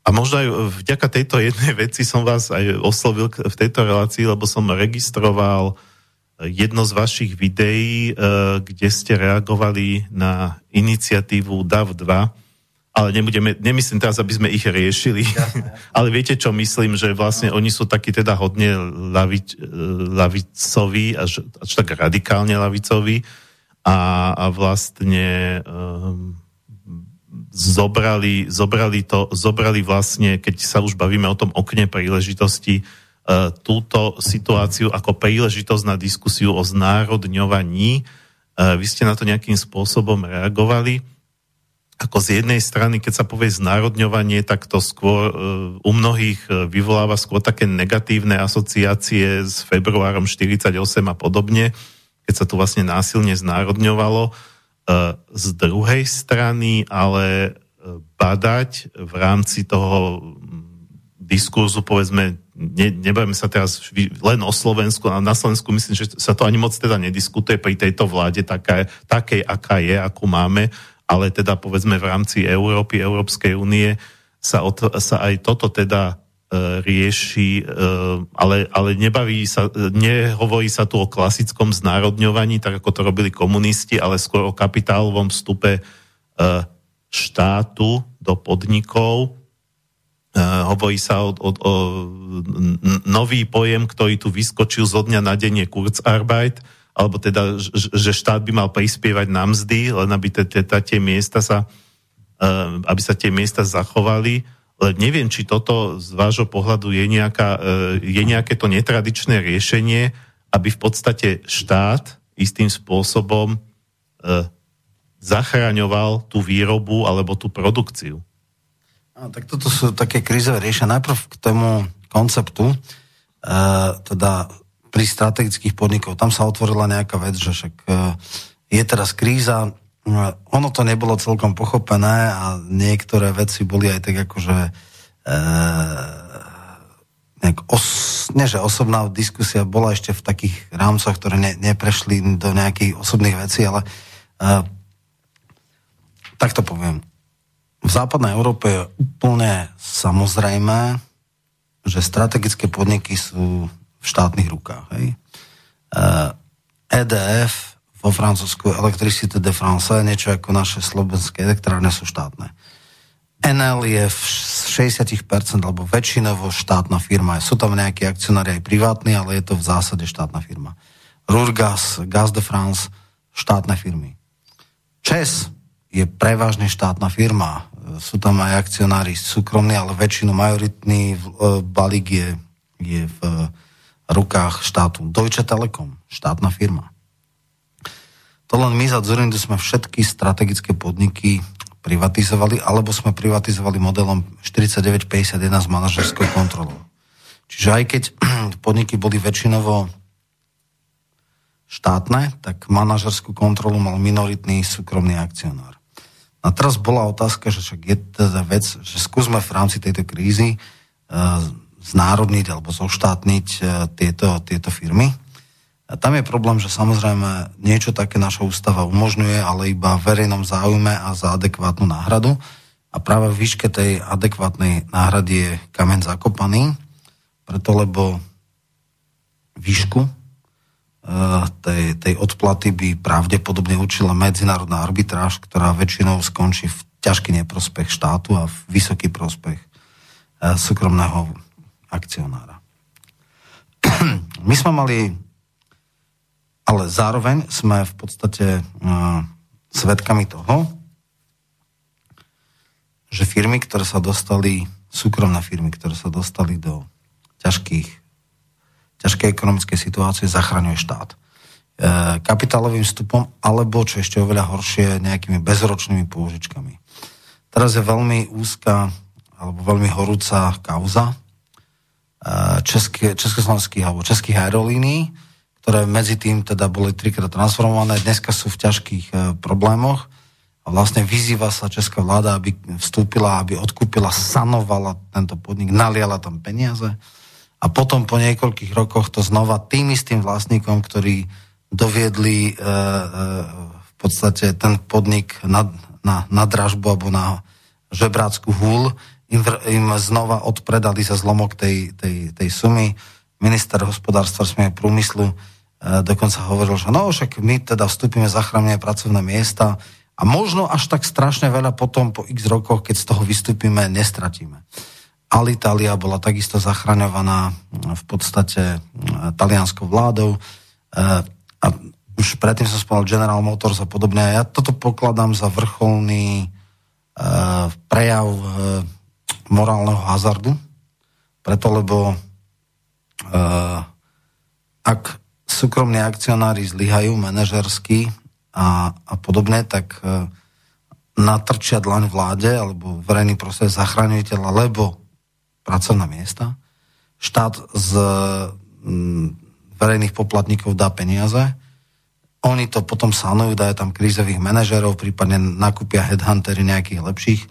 a možno aj vďaka tejto jednej veci som vás aj oslovil v tejto relácii, lebo som registroval jedno z vašich videí, e, kde ste reagovali na iniciatívu DAV 2, ale nebudeme, nemyslím teraz, aby sme ich riešili, ale viete, čo myslím, že vlastne oni sú takí teda hodne lavič, e, lavicoví, až, až tak radikálne lavicoví. A, a vlastne um, zobrali, zobrali, to, zobrali vlastne, keď sa už bavíme o tom okne príležitosti, túto situáciu ako príležitosť na diskusiu o znárodňovaní. E, vy ste na to nejakým spôsobom reagovali. Ako z jednej strany, keď sa povie znárodňovanie, tak to skôr e, u mnohých vyvoláva skôr také negatívne asociácie s februárom 48 a podobne, keď sa to vlastne násilne znárodňovalo E, z druhej strany ale e, badať v rámci toho diskurzu, povedzme, ne, nebudeme sa teraz len o Slovensku, ale na Slovensku myslím, že sa to ani moc teda nediskutuje pri tejto vláde taká, takej, aká je, akú máme, ale teda povedzme v rámci Európy, Európskej únie sa, sa aj toto teda E, rieši, e, ale, ale nebaví sa, nehovorí sa tu o klasickom znárodňovaní, tak ako to robili komunisti, ale skôr o kapitálovom vstupe e, štátu do podnikov. Hovorí sa o, o, o nový pojem, ktorý tu vyskočil zo dňa na deň je Kurzarbeit, alebo teda, že štát by mal prispievať na mzdy, len aby tie miesta sa aby sa tie miesta zachovali len neviem, či toto z vášho pohľadu je, nejaká, je nejaké to netradičné riešenie, aby v podstate štát istým spôsobom zachraňoval tú výrobu alebo tú produkciu. A, tak toto sú také krízové riešenia. Najprv k tomu konceptu, e, teda pri strategických podnikov. Tam sa otvorila nejaká vec, že však e, je teraz kríza, No, ono to nebolo celkom pochopené a niektoré veci boli aj tak akože e, nejak os, nie, že osobná diskusia bola ešte v takých rámcoch, ktoré ne, neprešli do nejakých osobných vecí, ale e, tak to poviem. V západnej Európe je úplne samozrejme, že strategické podniky sú v štátnych rukách. Hej? E, EDF vo Francúzsku Electricité de France, niečo ako naše slovenské elektrárne sú štátne. NL je v 60% alebo väčšinovo štátna firma. Sú tam nejakí akcionári aj privátni, ale je to v zásade štátna firma. Rurgas, Gaz de France, štátne firmy. ČES je prevažne štátna firma. Sú tam aj akcionári súkromní, ale väčšinu majoritný e, balík je, je v rukách štátu. Deutsche Telekom, štátna firma. To len my za Zurindu sme všetky strategické podniky privatizovali, alebo sme privatizovali modelom 4951 s manažerskou kontrolou. Čiže aj keď podniky boli väčšinovo štátne, tak manažerskú kontrolu mal minoritný súkromný akcionár. A teraz bola otázka, že však je teda vec, že skúsme v rámci tejto krízy uh, znárodniť alebo zoštátniť uh, tieto, tieto firmy. A tam je problém, že samozrejme niečo také naša ústava umožňuje, ale iba v verejnom záujme a za adekvátnu náhradu. A práve v výške tej adekvátnej náhrady je kamen zakopaný, preto lebo výšku tej, tej odplaty by pravdepodobne učila medzinárodná arbitráž, ktorá väčšinou skončí v ťažký neprospech štátu a v vysoký prospech e, súkromného akcionára. My sme mali ale zároveň sme v podstate uh, svedkami toho, že firmy, ktoré sa dostali, súkromné firmy, ktoré sa dostali do ťažkých, ťažkej ekonomickej situácie, zachraňuje štát. E, kapitálovým vstupom, alebo, čo ešte oveľa horšie, nejakými bezročnými pôžičkami. Teraz je veľmi úzka, alebo veľmi horúca kauza e, české, československých alebo českých aerolínií, ktoré medzi tým teda boli trikrát transformované, dneska sú v ťažkých e, problémoch a vlastne vyzýva sa česká vláda, aby vstúpila, aby odkúpila, sanovala tento podnik, naliala tam peniaze a potom po niekoľkých rokoch to znova tým istým vlastníkom, ktorí doviedli e, e, v podstate ten podnik na, na, na dražbu alebo na žebrácku húl, im, im znova odpredali za zlomok tej, tej, tej sumy minister hospodárstva smie prúmyslu e, dokonca hovoril, že no však my teda vstúpime, zachránime pracovné miesta a možno až tak strašne veľa potom po x rokoch, keď z toho vystúpime, nestratíme. Alitalia bola takisto zachraňovaná v podstate e, talianskou vládou e, a už predtým som spomenul General Motors a podobne. Ja toto pokladám za vrcholný prejav morálneho hazardu, preto lebo Eh, ak súkromní akcionári zlyhajú manažersky a, a podobne, tak natrčia dlaň vláde alebo verejný proces zachraňujiteľ alebo pracovná miesta. Štát z m, verejných poplatníkov dá peniaze, oni to potom sanujú, dajú tam krízových manažerov, prípadne nakúpia headhuntery nejakých lepších,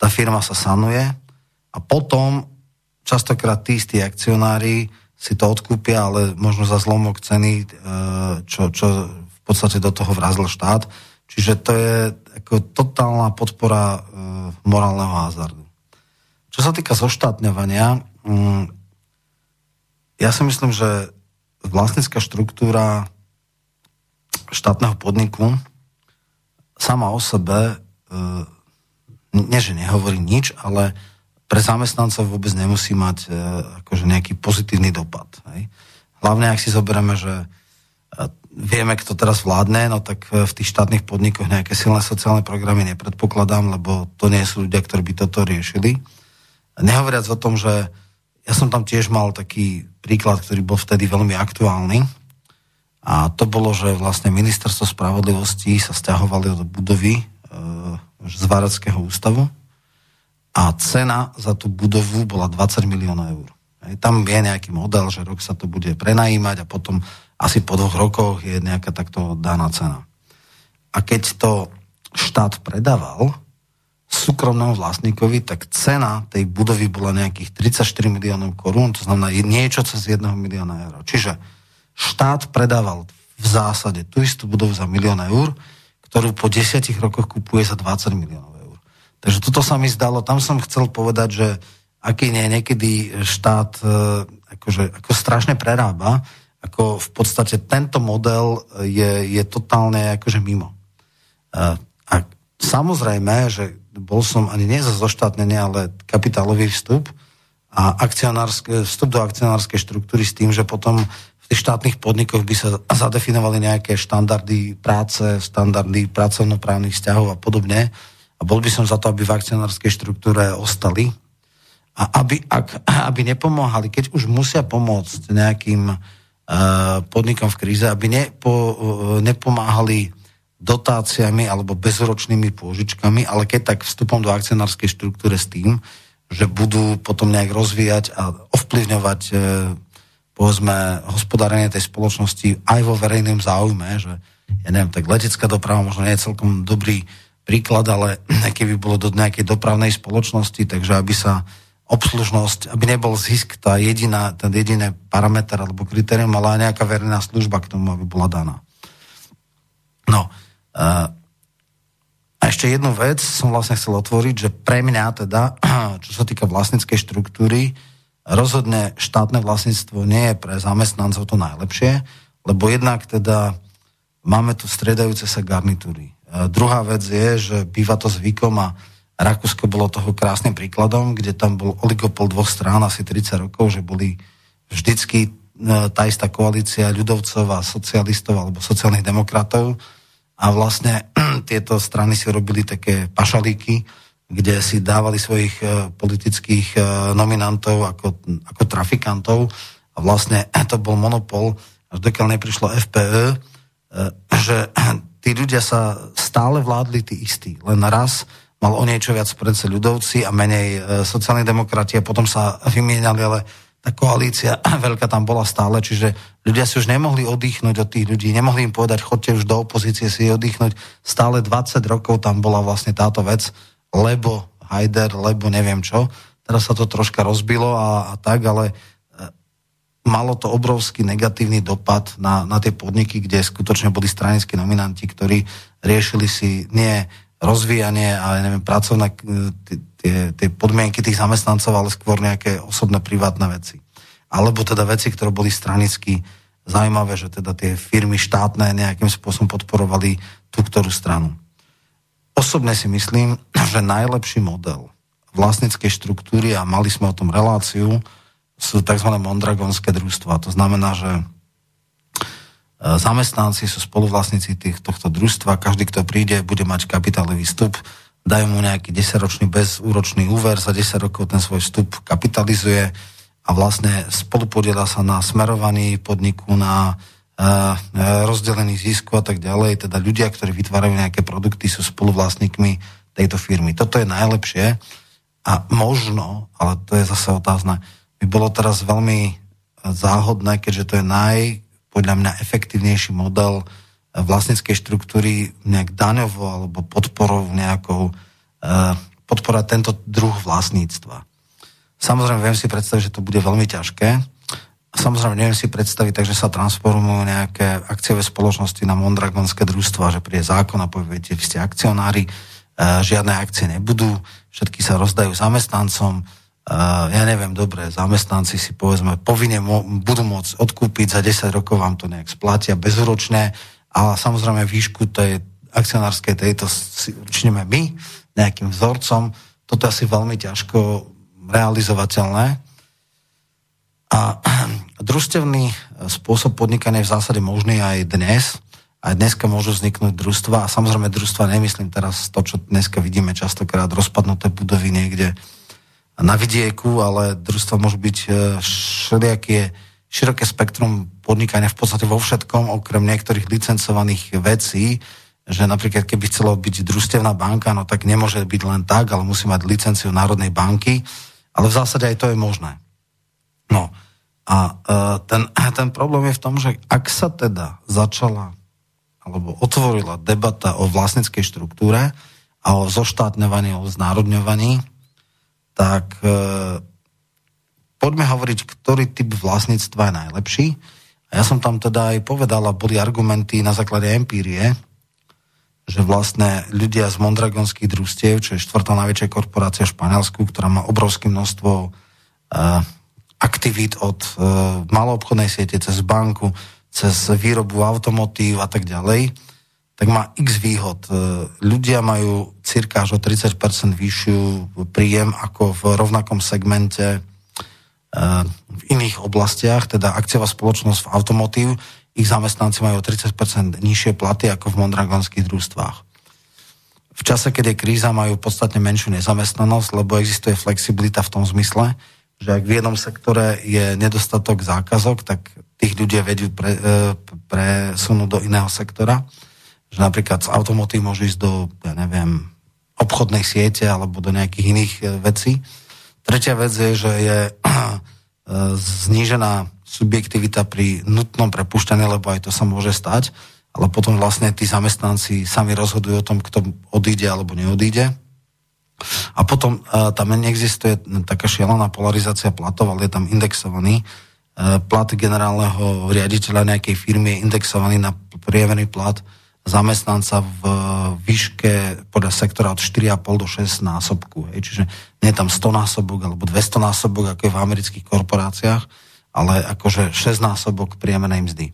tá firma sa sanuje a potom častokrát tí istí akcionári si to odkúpia, ale možno za zlomok ceny, e, čo, čo v podstate do toho vrazil štát. Čiže to je ako totálna podpora e, morálneho hazardu. Čo sa týka zoštátňovania, mm, ja si myslím, že vlastnická štruktúra štátneho podniku sama o sebe, e, nie že nehovorí nič, ale pre zamestnancov vôbec nemusí mať e, akože nejaký pozitívny dopad. Hej. Hlavne, ak si zoberieme, že e, vieme, kto teraz vládne, no tak v tých štátnych podnikoch nejaké silné sociálne programy nepredpokladám, lebo to nie sú ľudia, ktorí by toto riešili. Nehovoriac o tom, že ja som tam tiež mal taký príklad, ktorý bol vtedy veľmi aktuálny. A to bolo, že vlastne ministerstvo spravodlivosti sa stiahovali do budovy e, z Váradského ústavu a cena za tú budovu bola 20 miliónov eur. Hej, tam je nejaký model, že rok sa to bude prenajímať a potom asi po dvoch rokoch je nejaká takto daná cena. A keď to štát predával súkromnému vlastníkovi, tak cena tej budovy bola nejakých 34 miliónov korún, to znamená niečo cez 1 milióna eur. Čiže štát predával v zásade tú istú budovu za milión eur, ktorú po 10 rokoch kupuje za 20 miliónov Takže toto sa mi zdalo, tam som chcel povedať, že aký nie niekedy štát e, akože, ako strašne prerába, ako v podstate tento model je, je totálne akože mimo. E, a samozrejme, že bol som ani nie za zoštátnenie, ale kapitálový vstup a vstup do akcionárskej štruktúry s tým, že potom v tých štátnych podnikoch by sa zadefinovali nejaké štandardy práce, štandardy pracovnoprávnych vzťahov a podobne. A bol by som za to, aby v akcionárskej štruktúre ostali. A aby, ak, aby nepomáhali, keď už musia pomôcť nejakým uh, podnikom v kríze, aby nepo, uh, nepomáhali dotáciami alebo bezročnými pôžičkami, ale keď tak vstupom do akcionárskej štruktúre s tým, že budú potom nejak rozvíjať a ovplyvňovať uh, povedzme hospodárenie tej spoločnosti aj vo verejnom záujme, že ja neviem, tak letecká doprava možno nie je celkom dobrý príklad, ale keby bolo do nejakej dopravnej spoločnosti, takže aby sa obslužnosť, aby nebol zisk tá jediná, ten jediný parameter alebo kritérium, ale aj nejaká verejná služba k tomu, aby bola daná. No, a ešte jednu vec som vlastne chcel otvoriť, že pre mňa teda, čo sa týka vlastníckej štruktúry, rozhodne štátne vlastníctvo nie je pre zamestnancov to najlepšie, lebo jednak teda máme tu stredajúce sa garnitúry. Druhá vec je, že býva to zvykom a Rakúsko bolo toho krásnym príkladom, kde tam bol oligopol dvoch strán asi 30 rokov, že boli vždycky tá istá koalícia ľudovcov a socialistov alebo sociálnych demokratov a vlastne tieto strany si robili také pašalíky, kde si dávali svojich e, politických e, nominantov ako, ako trafikantov. A vlastne to bol monopol, až dokiaľ neprišlo FPE, e, že tí ľudia sa stále vládli tí istí, len raz mal o niečo viac predsa ľudovci a menej sociálni demokrati a potom sa vymieniali, ale koalícia veľká tam bola stále, čiže ľudia si už nemohli oddychnúť od tých ľudí, nemohli im povedať, chodte už do opozície si oddychnúť. Stále 20 rokov tam bola vlastne táto vec lebo Haider, lebo neviem čo. Teraz sa to troška rozbilo a, a tak, ale e, malo to obrovský negatívny dopad na, na tie podniky, kde skutočne boli stranickí nominanti, ktorí riešili si nie rozvíjanie, ale neviem, pracovné e, tie, tie podmienky tých zamestnancov, ale skôr nejaké osobné privátne veci. Alebo teda veci, ktoré boli stranicky zaujímavé, že teda tie firmy štátne nejakým spôsobom podporovali tú ktorú stranu. Osobne si myslím, že najlepší model vlastníckej štruktúry, a mali sme o tom reláciu, sú tzv. mondragonské družstva. To znamená, že zamestnanci sú spoluvlastníci tých, tohto družstva, každý, kto príde, bude mať kapitálový vstup, dajú mu nejaký 10-ročný bezúročný úver, za 10 rokov ten svoj vstup kapitalizuje a vlastne spolupodiela sa na smerovaní podniku, na rozdelený zisku a tak ďalej. Teda ľudia, ktorí vytvárajú nejaké produkty, sú spoluvlastníkmi tejto firmy. Toto je najlepšie a možno, ale to je zase otázne, by bolo teraz veľmi záhodné, keďže to je naj, podľa mňa, efektívnejší model vlastníckej štruktúry nejak daňovo alebo podporou nejakou podpora tento druh vlastníctva. Samozrejme, viem si predstaviť, že to bude veľmi ťažké, Samozrejme, neviem si predstaviť, takže sa transformujú nejaké akciové spoločnosti na mondragonské družstva, že príde zákon a poviete, vy ste akcionári, e, žiadne akcie nebudú, všetky sa rozdajú zamestnancom, e, ja neviem, dobre, zamestnanci si povedzme povinne mo- budú môcť odkúpiť, za 10 rokov vám to nejak splatia bezúročne, ale samozrejme výšku tej akcionárskej tejto si určíme my nejakým vzorcom. Toto je asi veľmi ťažko realizovateľné a družstevný spôsob podnikania je v zásade možný aj dnes. Aj dneska môžu vzniknúť družstva a samozrejme družstva nemyslím teraz to, čo dneska vidíme častokrát rozpadnuté budovy niekde na vidieku, ale družstva môžu byť e, všelijaké široké spektrum podnikania v podstate vo všetkom, okrem niektorých licencovaných vecí, že napríklad keby chcelo byť družstevná banka, no tak nemôže byť len tak, ale musí mať licenciu Národnej banky, ale v zásade aj to je možné. No a uh, ten, ten problém je v tom, že ak sa teda začala alebo otvorila debata o vlastnickej štruktúre a o zoštátňovaní, o znárodňovaní, tak uh, poďme hovoriť, ktorý typ vlastníctva je najlepší. A ja som tam teda aj povedal, a boli argumenty na základe empírie, že vlastne ľudia z mondragonských družstiev, čo je štvrtá najväčšia korporácia v Španielsku, ktorá má obrovské množstvo uh, aktivít od e, maloobchodnej siete cez banku, cez výrobu automotív a tak ďalej, tak má x výhod. E, ľudia majú cirka až o 30% vyššiu príjem ako v rovnakom segmente e, v iných oblastiach, teda akciová spoločnosť v automotív, ich zamestnanci majú o 30% nižšie platy ako v mondragonských družstvách. V čase, keď je kríza, majú podstatne menšiu nezamestnanosť, lebo existuje flexibilita v tom zmysle, že ak v jednom sektore je nedostatok zákazok, tak tých ľudia vedú pre, e, presunúť do iného sektora. Že napríklad z automotív môžu ísť do, ja neviem, obchodnej siete alebo do nejakých iných e, vecí. Tretia vec je, že je e, znížená subjektivita pri nutnom prepušťaní, lebo aj to sa môže stať, ale potom vlastne tí zamestnanci sami rozhodujú o tom, kto odíde alebo neodíde a potom uh, tam neexistuje taká šialená polarizácia platov, ale je tam indexovaný plat generálneho riaditeľa nejakej firmy je indexovaný na priemerný plat zamestnanca v výške podľa sektora od 4,5 do 6 násobku. Hej. Čiže nie je tam 100 násobok alebo 200 násobok, ako je v amerických korporáciách, ale akože 6 násobok priemernej mzdy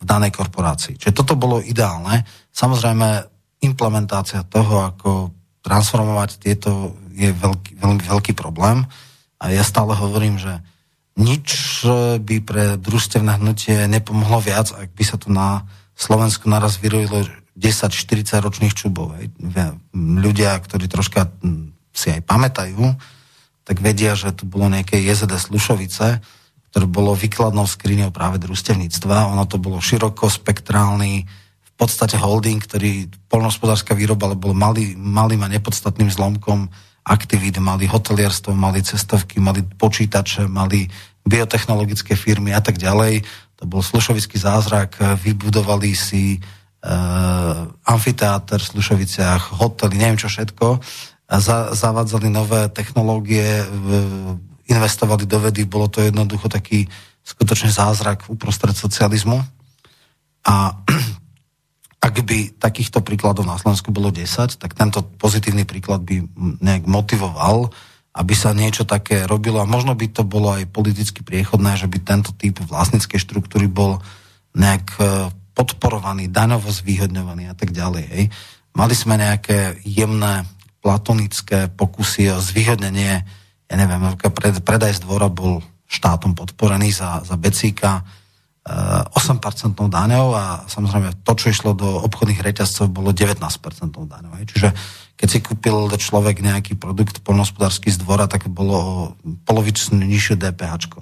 v danej korporácii. Čiže toto bolo ideálne. Samozrejme, implementácia toho, ako transformovať tieto je veľký, veľmi veľký problém. A ja stále hovorím, že nič by pre družstevné hnutie nepomohlo viac, ak by sa tu na Slovensku naraz vyrojilo 10-40 ročných čubov. Ľudia, ktorí troška hm, si aj pamätajú, tak vedia, že tu bolo nejaké JZD Slušovice, ktoré bolo výkladnou skriňou práve družstevníctva. Ono to bolo širokospektrálny v podstate holding, ktorý polnohospodárska výroba, ale bol malý, malým a nepodstatným zlomkom aktivít, mali hotelierstvo, mali cestovky, mali počítače, mali biotechnologické firmy a tak ďalej. To bol slušovický zázrak, vybudovali si uh, amfiteáter v Slušoviciach, hotely, neviem čo všetko. A za, zavádzali nové technológie, v, investovali do vedy, bolo to jednoducho taký skutočne zázrak uprostred socializmu. A ak by takýchto príkladov na Slovensku bolo 10, tak tento pozitívny príklad by nejak motivoval uh, aby sa niečo také robilo a možno by to bolo aj politicky priechodné, že by tento typ vlastníckej štruktúry bol nejak e, podporovaný, daňovo zvýhodňovaný a tak ďalej. Hej. Mali sme nejaké jemné platonické pokusy o zvýhodnenie, ja neviem, pred, predaj z dvora bol štátom podporený za, za becíka 8% e, daňou a samozrejme to, čo išlo do obchodných reťazcov, bolo 19% daňou. Hej. Čiže keď si kúpil človek nejaký produkt polnohospodársky z dvora, tak bolo polovičnú nižšie DPH.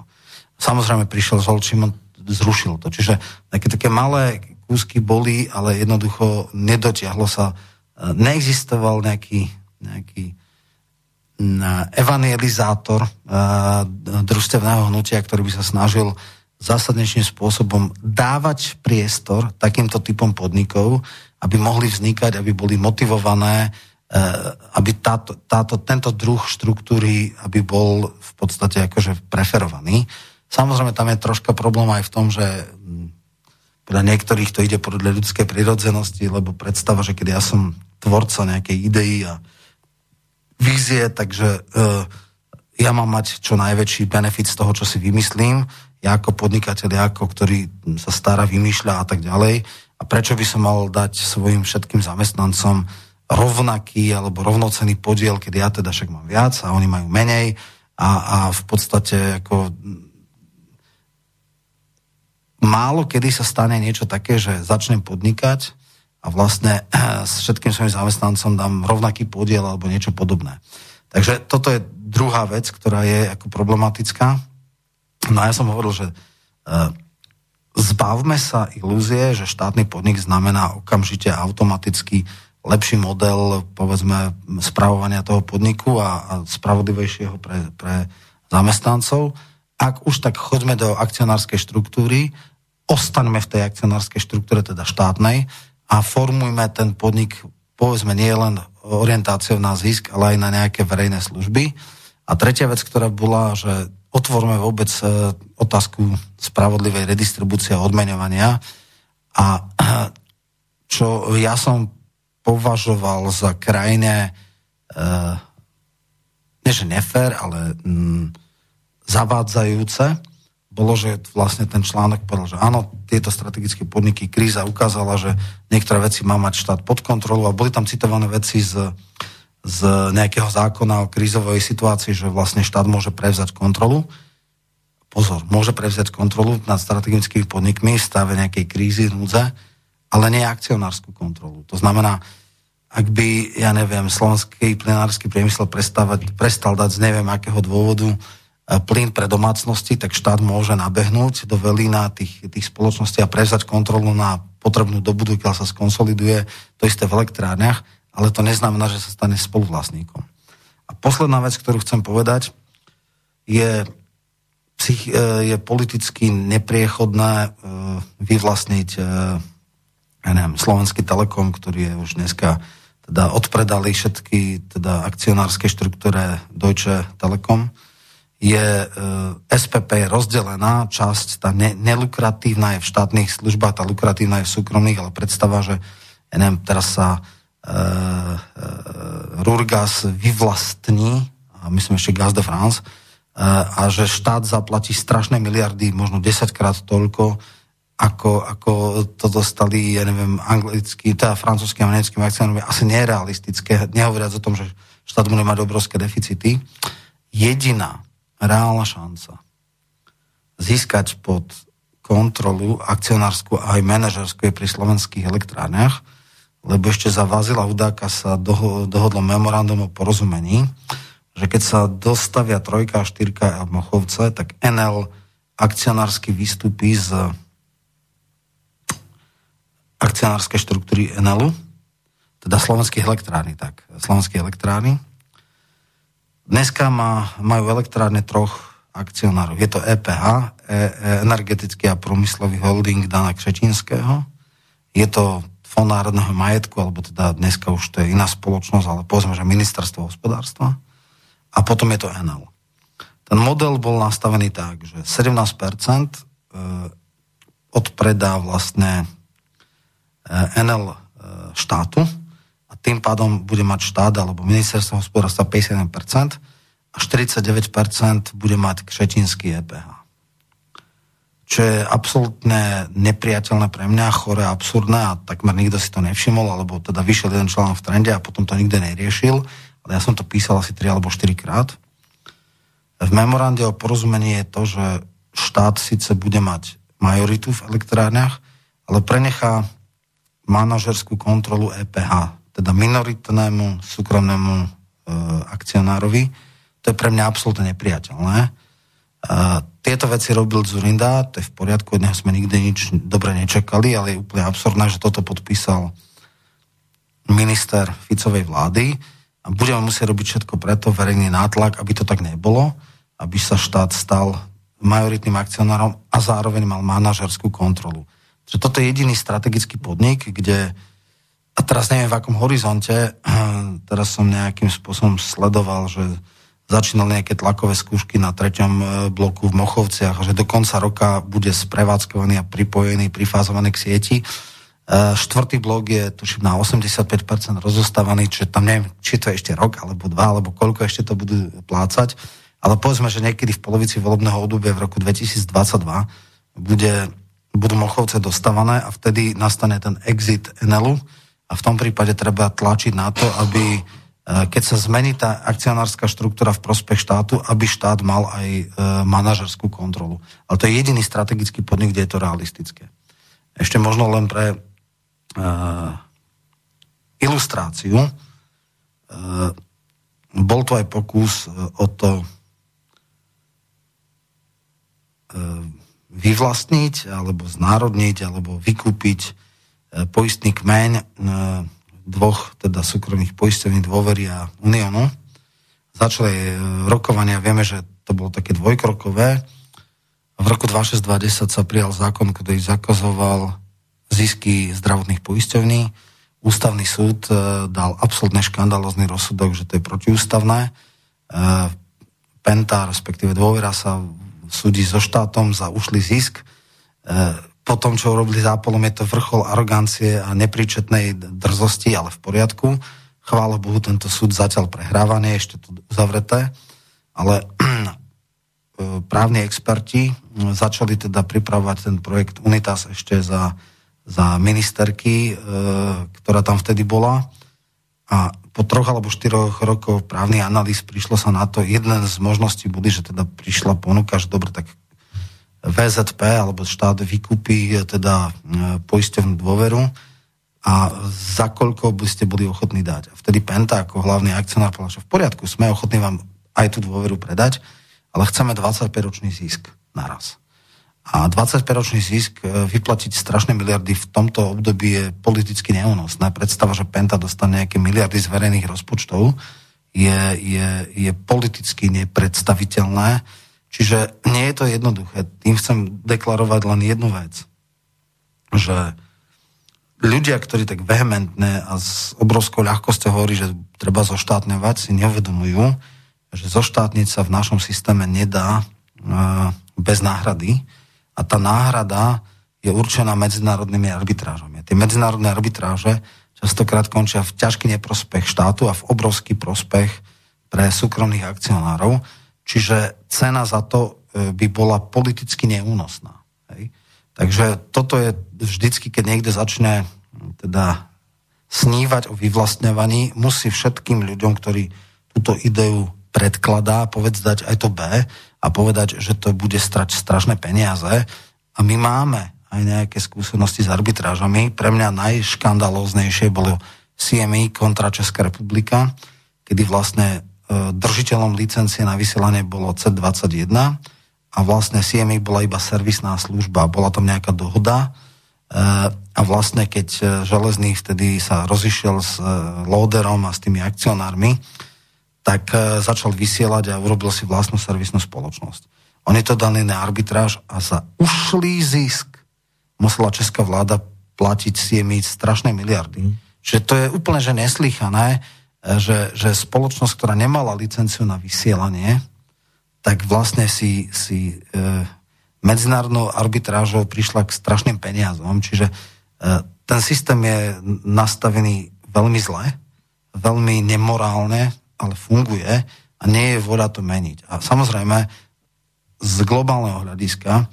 Samozrejme prišiel Žolčín, zrušil to. Čiže také, také malé kúsky boli, ale jednoducho nedotiahlo sa. Neexistoval nejaký, nejaký evangelizátor družstevného hnutia, ktorý by sa snažil zásadnejším spôsobom dávať priestor takýmto typom podnikov, aby mohli vznikať, aby boli motivované Eh, aby táto, táto, tento druh štruktúry, aby bol v podstate akože preferovaný. Samozrejme, tam je troška problém aj v tom, že hm, podľa niektorých to ide podľa ľudskej prirodzenosti, lebo predstava, že keď ja som tvorca nejakej idei a vízie, takže uh, ja mám mať čo najväčší benefit z toho, čo si vymyslím, ja ako podnikateľ, ja ako ktorý sa stará, vymýšľa a tak ďalej. A prečo by som mal dať svojim všetkým zamestnancom rovnaký alebo rovnocený podiel, keď ja teda však mám viac a oni majú menej a, a v podstate ako málo kedy sa stane niečo také, že začnem podnikať a vlastne s všetkým svojim zamestnancom dám rovnaký podiel alebo niečo podobné. Takže toto je druhá vec, ktorá je ako problematická. No a ja som hovoril, že e, zbavme sa ilúzie, že štátny podnik znamená okamžite automaticky lepší model, povedzme, spravovania toho podniku a, a spravodlivejšieho pre, pre zamestnancov. Ak už tak choďme do akcionárskej štruktúry, ostaňme v tej akcionárskej štruktúre, teda štátnej, a formujme ten podnik, povedzme, nie len orientáciou na zisk, ale aj na nejaké verejné služby. A tretia vec, ktorá bola, že otvorme vôbec e, otázku spravodlivej redistribúcie a odmeňovania. A čo ja som považoval za krajine uh, nie že nefér, ale mm, zavádzajúce, bolo, že vlastne ten článok povedal, že áno, tieto strategické podniky, kríza ukázala, že niektoré veci má mať štát pod kontrolu a boli tam citované veci z, z nejakého zákona o krízovej situácii, že vlastne štát môže prevzať kontrolu. Pozor, môže prevziať kontrolu nad strategickými podnikmi v stave nejakej krízy, núdze, ale nie akcionárskú kontrolu. To znamená, ak by, ja neviem, slovenský plinársky priemysel prestal dať z neviem akého dôvodu e, plyn pre domácnosti, tak štát môže nabehnúť do velína tých, tých spoločností a prevzať kontrolu na potrebnú dobu, keď sa skonsoliduje to isté v elektrárniach, ale to neznamená, že sa stane spoluvlastníkom. A posledná vec, ktorú chcem povedať, je, psych, e, je politicky nepriechodné e, vyvlastniť ja neviem, Slovenský telekom, ktorý je už dneska teda odpredali všetky teda akcionárske štruktúre Deutsche Telekom. Je, e, SPP rozdelená, časť tá ne, nelukratívna je v štátnych službách, tá lukratívna je v súkromných, ale predstava, že ja neviem, teraz sa e, e, Rurgas vyvlastní, a myslím ešte Gaz de France, e, a že štát zaplatí strašné miliardy, možno 10 krát toľko, ako, ako to dostali, ja neviem, anglický, teda francúzským a nemeckým je asi nerealistické, nehovoriac o tom, že štát bude mať obrovské deficity. Jediná reálna šanca získať pod kontrolu akcionárskú a aj manažerskú je pri slovenských elektrárniach, lebo ešte za Vazila Hudáka sa dohodlo memorandum o porozumení, že keď sa dostavia trojka a štyrka a Mochovce, tak NL akcionársky vystupí z akcionárskej štruktúry NLu, teda slovenských elektrárny, tak, slovenských elektrárny. Dneska má, majú elektrárne troch akcionárov. Je to EPH, e, Energetický a promyslový holding Dana Křečinského. Je to Fond národného majetku, alebo teda dneska už to je iná spoločnosť, ale povedzme, že ministerstvo hospodárstva. A potom je to NL. Ten model bol nastavený tak, že 17% e, odpredá vlastne NL štátu a tým pádom bude mať štát alebo ministerstvo hospodárstva 51%, a 49% bude mať kšetinský EPH. Čo je absolútne nepriateľné pre mňa, chore, absurdné a takmer nikto si to nevšimol, alebo teda vyšiel jeden článok v trende a potom to nikto neriešil, ale ja som to písal asi 3 alebo 4 krát. V memorande o porozumení je to, že štát síce bude mať majoritu v elektrárniach, ale prenechá manažerskú kontrolu EPH, teda minoritnému súkromnému e, akcionárovi, to je pre mňa absolútne nepriateľné. A tieto veci robil Zurinda, to je v poriadku, od neho sme nikdy nič dobre nečakali, ale je úplne absurdné, že toto podpísal minister Ficovej vlády a budeme musieť robiť všetko preto, verejný nátlak, aby to tak nebolo, aby sa štát stal majoritným akcionárom a zároveň mal manažerskú kontrolu. Že toto je jediný strategický podnik, kde a teraz neviem v akom horizonte, teraz som nejakým spôsobom sledoval, že začínali nejaké tlakové skúšky na treťom e, bloku v Mochovciach, že do konca roka bude sprevádzkovaný a pripojený, prifázovaný k sieti. E, štvrtý blok je tuším na 85% rozostávaný, čiže tam neviem, či to je ešte rok, alebo dva, alebo koľko ešte to budú plácať. Ale povedzme, že niekedy v polovici volebného obdobia v roku 2022 bude, budú Mochovce dostávané a vtedy nastane ten exit NLu a v tom prípade treba tlačiť na to, aby keď sa zmení tá akcionárska štruktúra v prospech štátu, aby štát mal aj e, manažerskú kontrolu. Ale to je jediný strategický podnik, kde je to realistické. Ešte možno len pre e, ilustráciu. E, bol to aj pokus o to e, vyvlastniť, alebo znárodniť, alebo vykúpiť e, poistný kmeň e, dvoch teda súkromných poistení dôvery a Unionu. Začali e, rokovania, vieme, že to bolo také dvojkrokové. V roku 2620 sa prijal zákon, ktorý zakazoval zisky zdravotných poisťovní. Ústavný súd e, dal absolútne škandalozný rozsudok, že to je protiústavné. E, Penta, respektíve dôvera sa súdi so štátom za ušlý zisk po tom, čo urobili za Apolom, je to vrchol arogancie a nepríčetnej drzosti, ale v poriadku. Chvála Bohu, tento súd zatiaľ prehrávaný, ešte to uzavreté, ale právni experti začali teda pripravovať ten projekt Unitas ešte za, za ministerky, e, ktorá tam vtedy bola. A po troch alebo štyroch rokov právny analýz prišlo sa na to, jedna z možností boli, že teda prišla ponuka, že dobre, tak VZP alebo štát vykúpi e, teda e, poisťovnú dôveru a za koľko by ste boli ochotní dať. A vtedy Penta ako hlavný akcionár povedal, že v poriadku, sme ochotní vám aj tú dôveru predať, ale chceme 25-ročný zisk naraz. A 25-ročný zisk e, vyplatiť strašné miliardy v tomto období je politicky neúnosné. Predstava, že Penta dostane nejaké miliardy z verejných rozpočtov je, je, je politicky nepredstaviteľné Čiže nie je to jednoduché. Tým chcem deklarovať len jednu vec. Že ľudia, ktorí tak vehementne a s obrovskou ľahkosťou hovorí, že treba zoštátňovať, si neuvedomujú, že zoštátniť sa v našom systéme nedá e, bez náhrady a tá náhrada je určená medzinárodnými arbitrážami. Tie medzinárodné arbitráže častokrát končia v ťažký neprospech štátu a v obrovský prospech pre súkromných akcionárov Čiže cena za to e, by bola politicky neúnosná. Hej. Takže toto je vždycky, keď niekto začne teda snívať o vyvlastňovaní, musí všetkým ľuďom, ktorí túto ideu predkladá, povedz dať aj to B a povedať, že to bude strať strašné peniaze. A my máme aj nejaké skúsenosti s arbitrážami. Pre mňa najškandalóznejšie bolo CME kontra Česká republika, kedy vlastne e, držiteľom licencie na vysielanie bolo C21 a vlastne CME bola iba servisná služba. Bola tam nejaká dohoda e, a vlastne keď e, Železný vtedy sa rozišiel s Loaderom a s tými akcionármi, tak začal vysielať a urobil si vlastnú servisnú spoločnosť. Oni to dali na arbitráž a za ušlý zisk musela česká vláda platiť siemi strašné miliardy. Mm. Čiže to je úplne že neslychané, že, že spoločnosť, ktorá nemala licenciu na vysielanie, tak vlastne si, si e, medzinárodnou arbitrážou prišla k strašným peniazom. Čiže e, ten systém je nastavený veľmi zle, veľmi nemorálne, ale funguje a nie je voda to meniť. A samozrejme, z globálneho hľadiska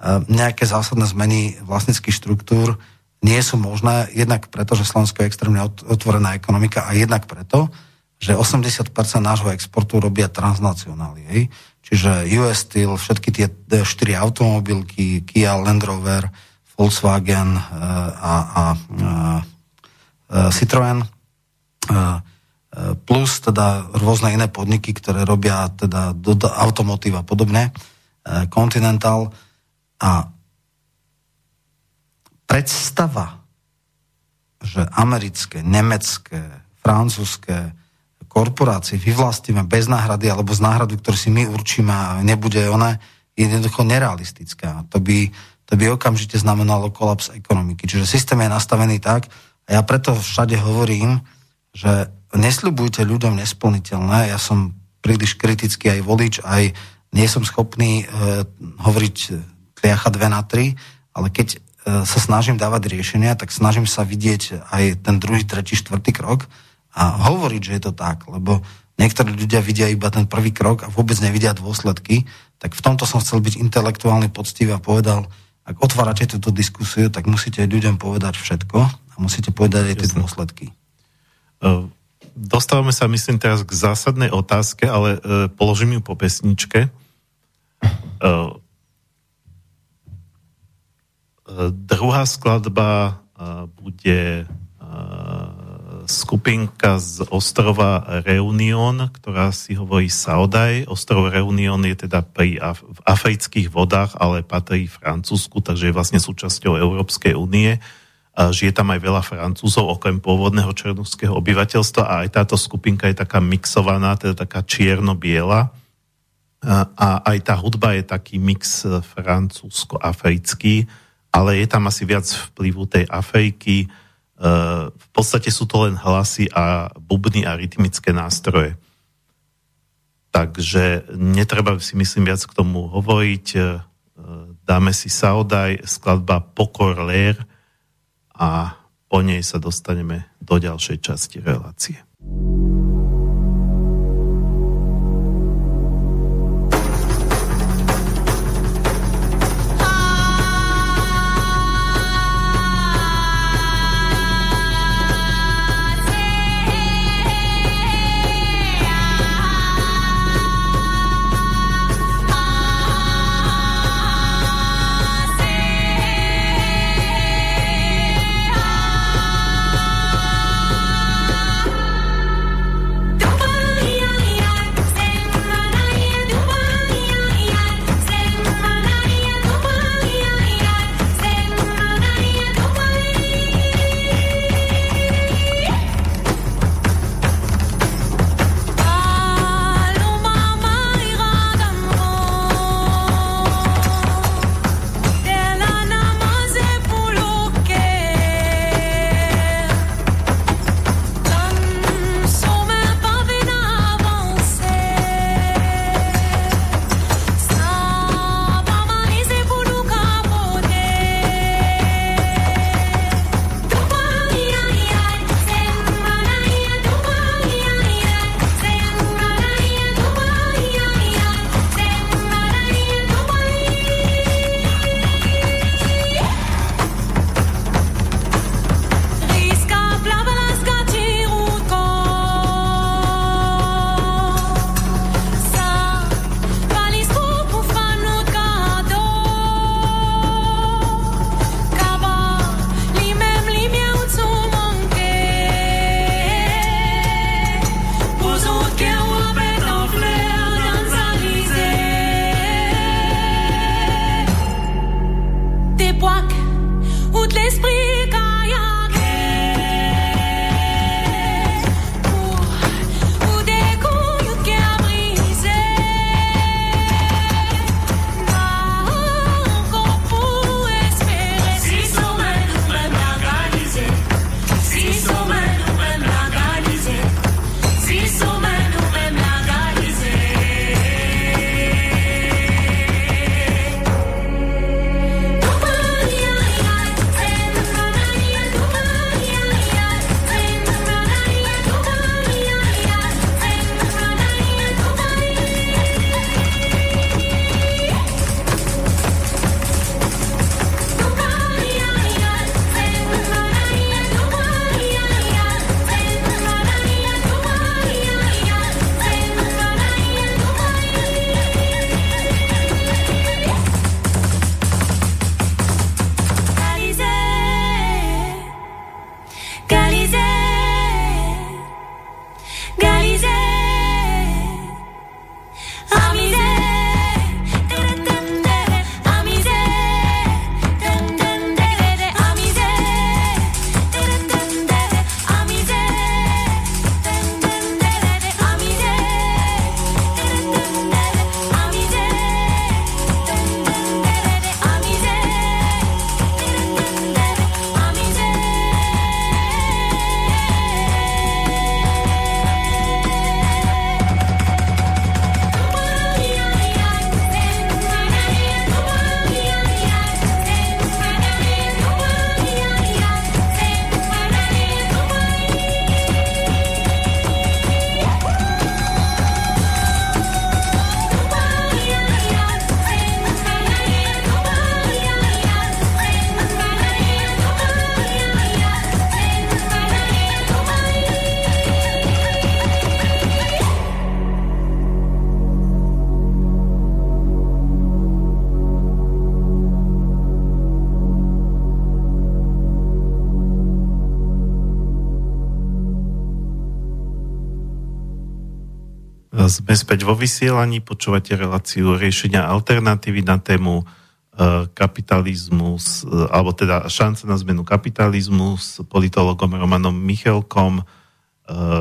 Ehm, nejaké zásadné zmeny vlastnických štruktúr nie sú možné, jednak preto, že Slovensko je extrémne otvorená ekonomika a jednak preto, že 80% nášho exportu robia transnacionály. Hej? Čiže US Steel, všetky tie štyri automobilky, Kia, Land Rover, Volkswagen uh, a, a uh, Citroën, uh, plus teda rôzne iné podniky, ktoré robia teda automotív a podobne, Continental, a predstava, že americké, nemecké, francúzske korporácie vyvlastíme bez náhrady alebo z náhradu, ktorú si my určíme a nebude ona, je jednoducho nerealistická. To by, to by okamžite znamenalo kolaps ekonomiky. Čiže systém je nastavený tak a ja preto všade hovorím, že nesľubujte ľuďom nesplniteľné. Ja som príliš kritický aj volič, aj nie som schopný e, hovoriť kliacha 2 na 3, ale keď sa snažím dávať riešenia, tak snažím sa vidieť aj ten druhý, tretí, štvrtý krok a hovoriť, že je to tak, lebo niektorí ľudia vidia iba ten prvý krok a vôbec nevidia dôsledky, tak v tomto som chcel byť intelektuálny poctivý a povedal, ak otvárate túto diskusiu, tak musíte ľuďom povedať všetko a musíte povedať aj tie dôsledky. E, dostávame sa, myslím, teraz k zásadnej otázke, ale e, položím ju po pesničke. Druhá skladba bude skupinka z ostrova Reunion, ktorá si hovorí Saudaj. Ostrov Reunion je teda pri Af- v afrických vodách, ale patrí Francúzsku, takže je vlastne súčasťou Európskej únie. Žije tam aj veľa Francúzov, okrem pôvodného černúského obyvateľstva a aj táto skupinka je taká mixovaná, teda taká čierno-biela. A aj tá hudba je taký mix francúzsko-africký ale je tam asi viac vplyvu tej Afriky. E, v podstate sú to len hlasy a bubny a rytmické nástroje. Takže netreba si myslím viac k tomu hovoriť. E, dáme si Saudaj, skladba Pokor Lér a po nej sa dostaneme do ďalšej časti relácie. Sme späť vo vysielaní, počúvate reláciu riešenia alternatívy na tému e, kapitalizmus, e, alebo teda šance na zmenu kapitalizmu s politologom Romanom Michelkom. E,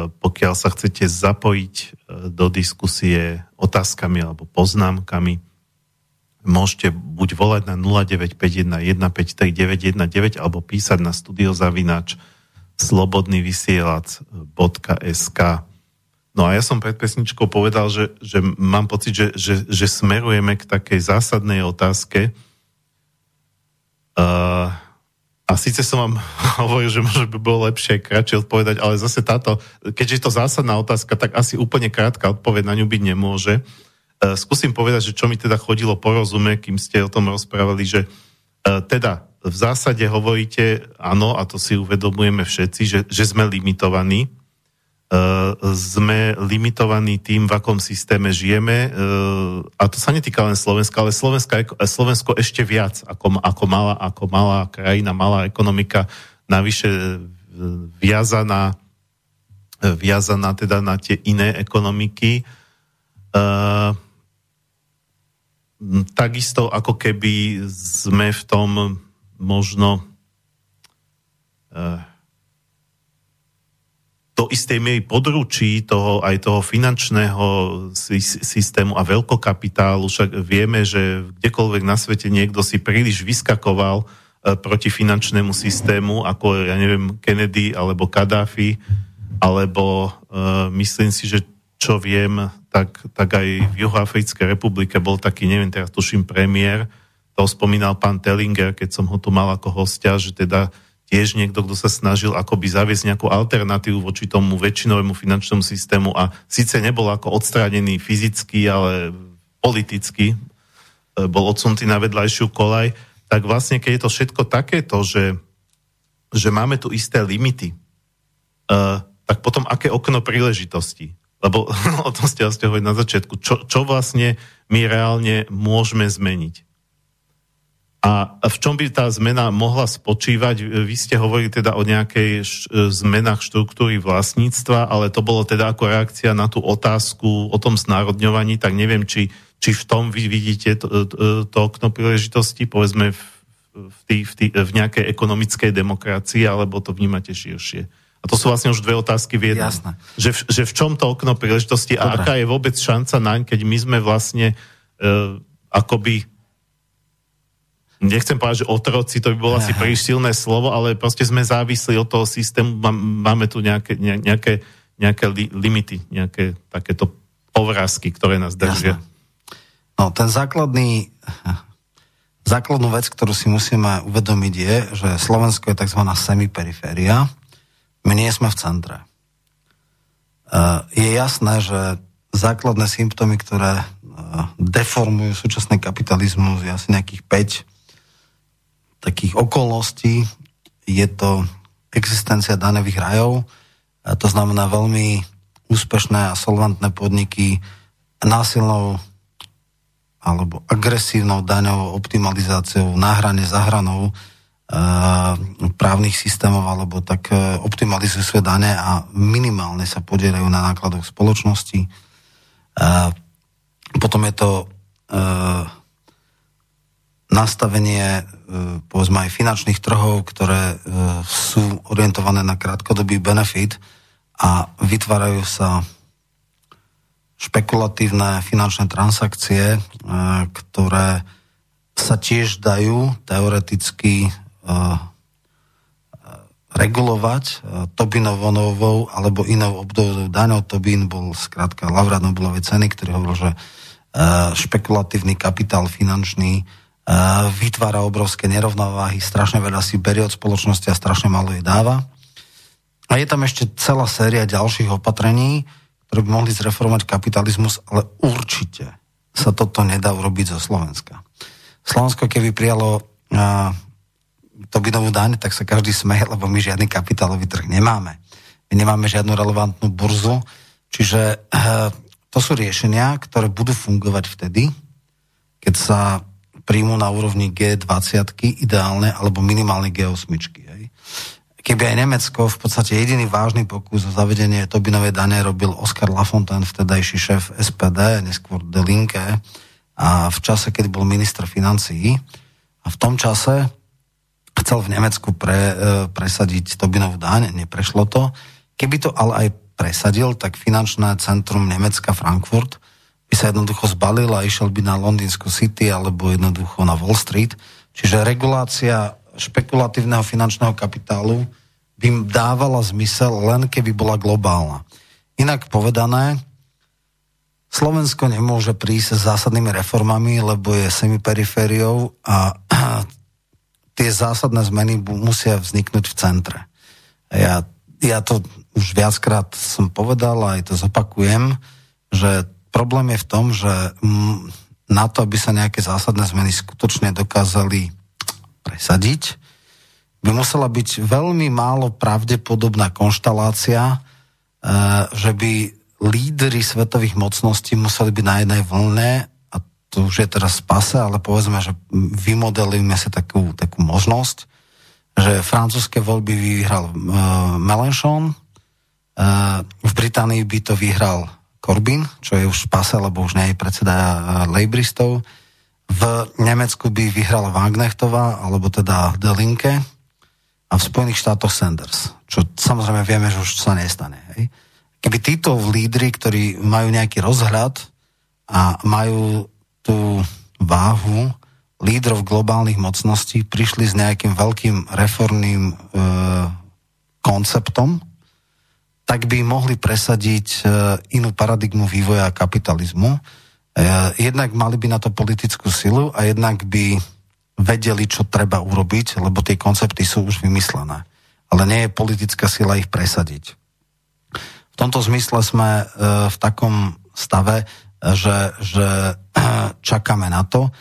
pokiaľ sa chcete zapojiť do diskusie otázkami alebo poznámkami, môžete buď volať na 0951 alebo písať na studiozavinač slobodnyvysielac.sk No a ja som pred pesničkou povedal, že, že mám pocit, že, že, že smerujeme k takej zásadnej otázke. Uh, a síce som vám hovoril, že možno by bolo lepšie kratšie odpovedať, ale zase táto, keďže je to zásadná otázka, tak asi úplne krátka odpoveď na ňu byť nemôže. Uh, skúsim povedať, že čo mi teda chodilo porozume, kým ste o tom rozprávali, že uh, teda v zásade hovoríte, áno, a to si uvedomujeme všetci, že, že sme limitovaní, sme limitovaní tým, v akom systéme žijeme. E, a to sa netýka len Slovenska, ale Slovenska, Slovensko ešte viac ako, ako, malá, ako malá krajina, malá ekonomika, navyše e, viazaná, viazaná teda na tie iné ekonomiky. Takisto ako keby sme v tom možno do istej miery područí toho, aj toho finančného systému a veľkokapitálu. Však vieme, že kdekoľvek na svete niekto si príliš vyskakoval e, proti finančnému systému, ako ja neviem, Kennedy alebo Kadáfi, alebo uh, myslím si, že čo viem, tak, tak aj v Juhoafrickej republike bol taký, neviem, teraz tuším premiér, to spomínal pán Tellinger, keď som ho tu mal ako hostia, že teda uh, tiež niekto, kto sa snažil akoby zaviesť nejakú alternatívu voči tomu väčšinovému finančnému systému a síce nebol ako odstránený fyzicky, ale politicky, e, bol odsunutý na vedľajšiu kolaj, tak vlastne keď je to všetko takéto, že, že máme tu isté limity, uh, tak potom aké okno príležitosti? Lebo o tom ste, ste hovorili na začiatku. Čo, čo vlastne my reálne môžeme zmeniť? A v čom by tá zmena mohla spočívať? Vy ste hovorili teda o nejakej zmenách štruktúry vlastníctva, ale to bolo teda ako reakcia na tú otázku o tom znárodňovaní, tak neviem, či, či v tom vy vidíte to, to okno príležitosti, povedzme v, v, tý, v, tý, v nejakej ekonomickej demokracii, alebo to vnímate širšie? A to sú vlastne už dve otázky v jednom. Jasné. Že, v, že v čom to okno príležitosti Dobre. a aká je vôbec šanca naň, keď my sme vlastne uh, akoby nechcem povedať, že otroci, to by bolo asi príliš silné slovo, ale proste sme závislí od toho systému, máme tu nejaké, nejaké, nejaké li, limity, nejaké takéto povrázky, ktoré nás držia. Jasne. No, ten základný, základnú vec, ktorú si musíme uvedomiť je, že Slovensko je tzv. semiperiféria, my nie sme v centre. E, je jasné, že základné symptómy, ktoré e, deformujú súčasný kapitalizmus, je asi nejakých 5 takých okolností je to existencia daňových rajov, a to znamená veľmi úspešné a solventné podniky násilnou alebo agresívnou daňovou optimalizáciou na hrane za hranou právnych systémov alebo tak optimalizujú svoje dane a minimálne sa podielajú na nákladoch spoločnosti. Potom je to nastavenie povedzme aj finančných trhov, ktoré sú orientované na krátkodobý benefit a vytvárajú sa špekulatívne finančné transakcie, e, ktoré sa tiež dajú teoreticky e, e, regulovať Tobinovou alebo inou obdobou daňou. Tobin bol skrátka laureát Nobelovej ceny, ktorý hovoril, že špekulatívny kapitál finančný vytvára obrovské nerovnováhy, strašne veľa si berie od spoločnosti a strašne malo jej dáva. A je tam ešte celá séria ďalších opatrení, ktoré by mohli zreformovať kapitalizmus, ale určite sa toto nedá urobiť zo Slovenska. Slovensko, keby prijalo uh, Tobinovú daň, tak sa každý smeje, lebo my žiadny kapitálový trh nemáme. My nemáme žiadnu relevantnú burzu, čiže uh, to sú riešenia, ktoré budú fungovať vtedy, keď sa príjmu na úrovni G20 ideálne alebo minimálne G8. Hej keby aj Nemecko v podstate jediný vážny pokus o zavedenie Tobinovej dane robil Oskar Lafontaine, vtedajší šéf SPD, neskôr De Linke, a v čase, keď bol minister financií. A v tom čase chcel v Nemecku pre, e, presadiť Tobinovú daň, neprešlo to. Keby to ale aj presadil, tak finančné centrum Nemecka Frankfurt by sa jednoducho zbalil a išiel by na Londýnsku City alebo jednoducho na Wall Street. Čiže regulácia špekulatívneho finančného kapitálu by dávala zmysel len keby bola globálna. Inak povedané, Slovensko nemôže prísť s zásadnými reformami, lebo je semiperifériou a tie zásadné zmeny musia vzniknúť v centre. Ja, ja to už viackrát som povedal a aj to zopakujem, že problém je v tom, že na to, aby sa nejaké zásadné zmeny skutočne dokázali presadiť, by musela byť veľmi málo pravdepodobná konštalácia, e, že by lídry svetových mocností museli byť na jednej vlne a to už je teraz spase, ale povedzme, že vymodelujeme si takú, takú možnosť, že francúzske voľby vyhral uh, Melenchon, uh, v Británii by to vyhral Corbyn, čo je už spase, lebo už nie je predseda uh, Labouristov, v Nemecku by vyhrala Wagnechtová, alebo teda De Linke a v Spojených štátoch Sanders, čo samozrejme vieme, že už sa nestane. Hej. Keby títo lídry, ktorí majú nejaký rozhľad a majú tú váhu lídrov globálnych mocností, prišli s nejakým veľkým reformným e, konceptom, tak by mohli presadiť e, inú paradigmu vývoja kapitalizmu, E, jednak mali by na to politickú silu a jednak by vedeli, čo treba urobiť, lebo tie koncepty sú už vymyslené. Ale nie je politická sila ich presadiť. V tomto zmysle sme e, v takom stave, že, že čakáme na to,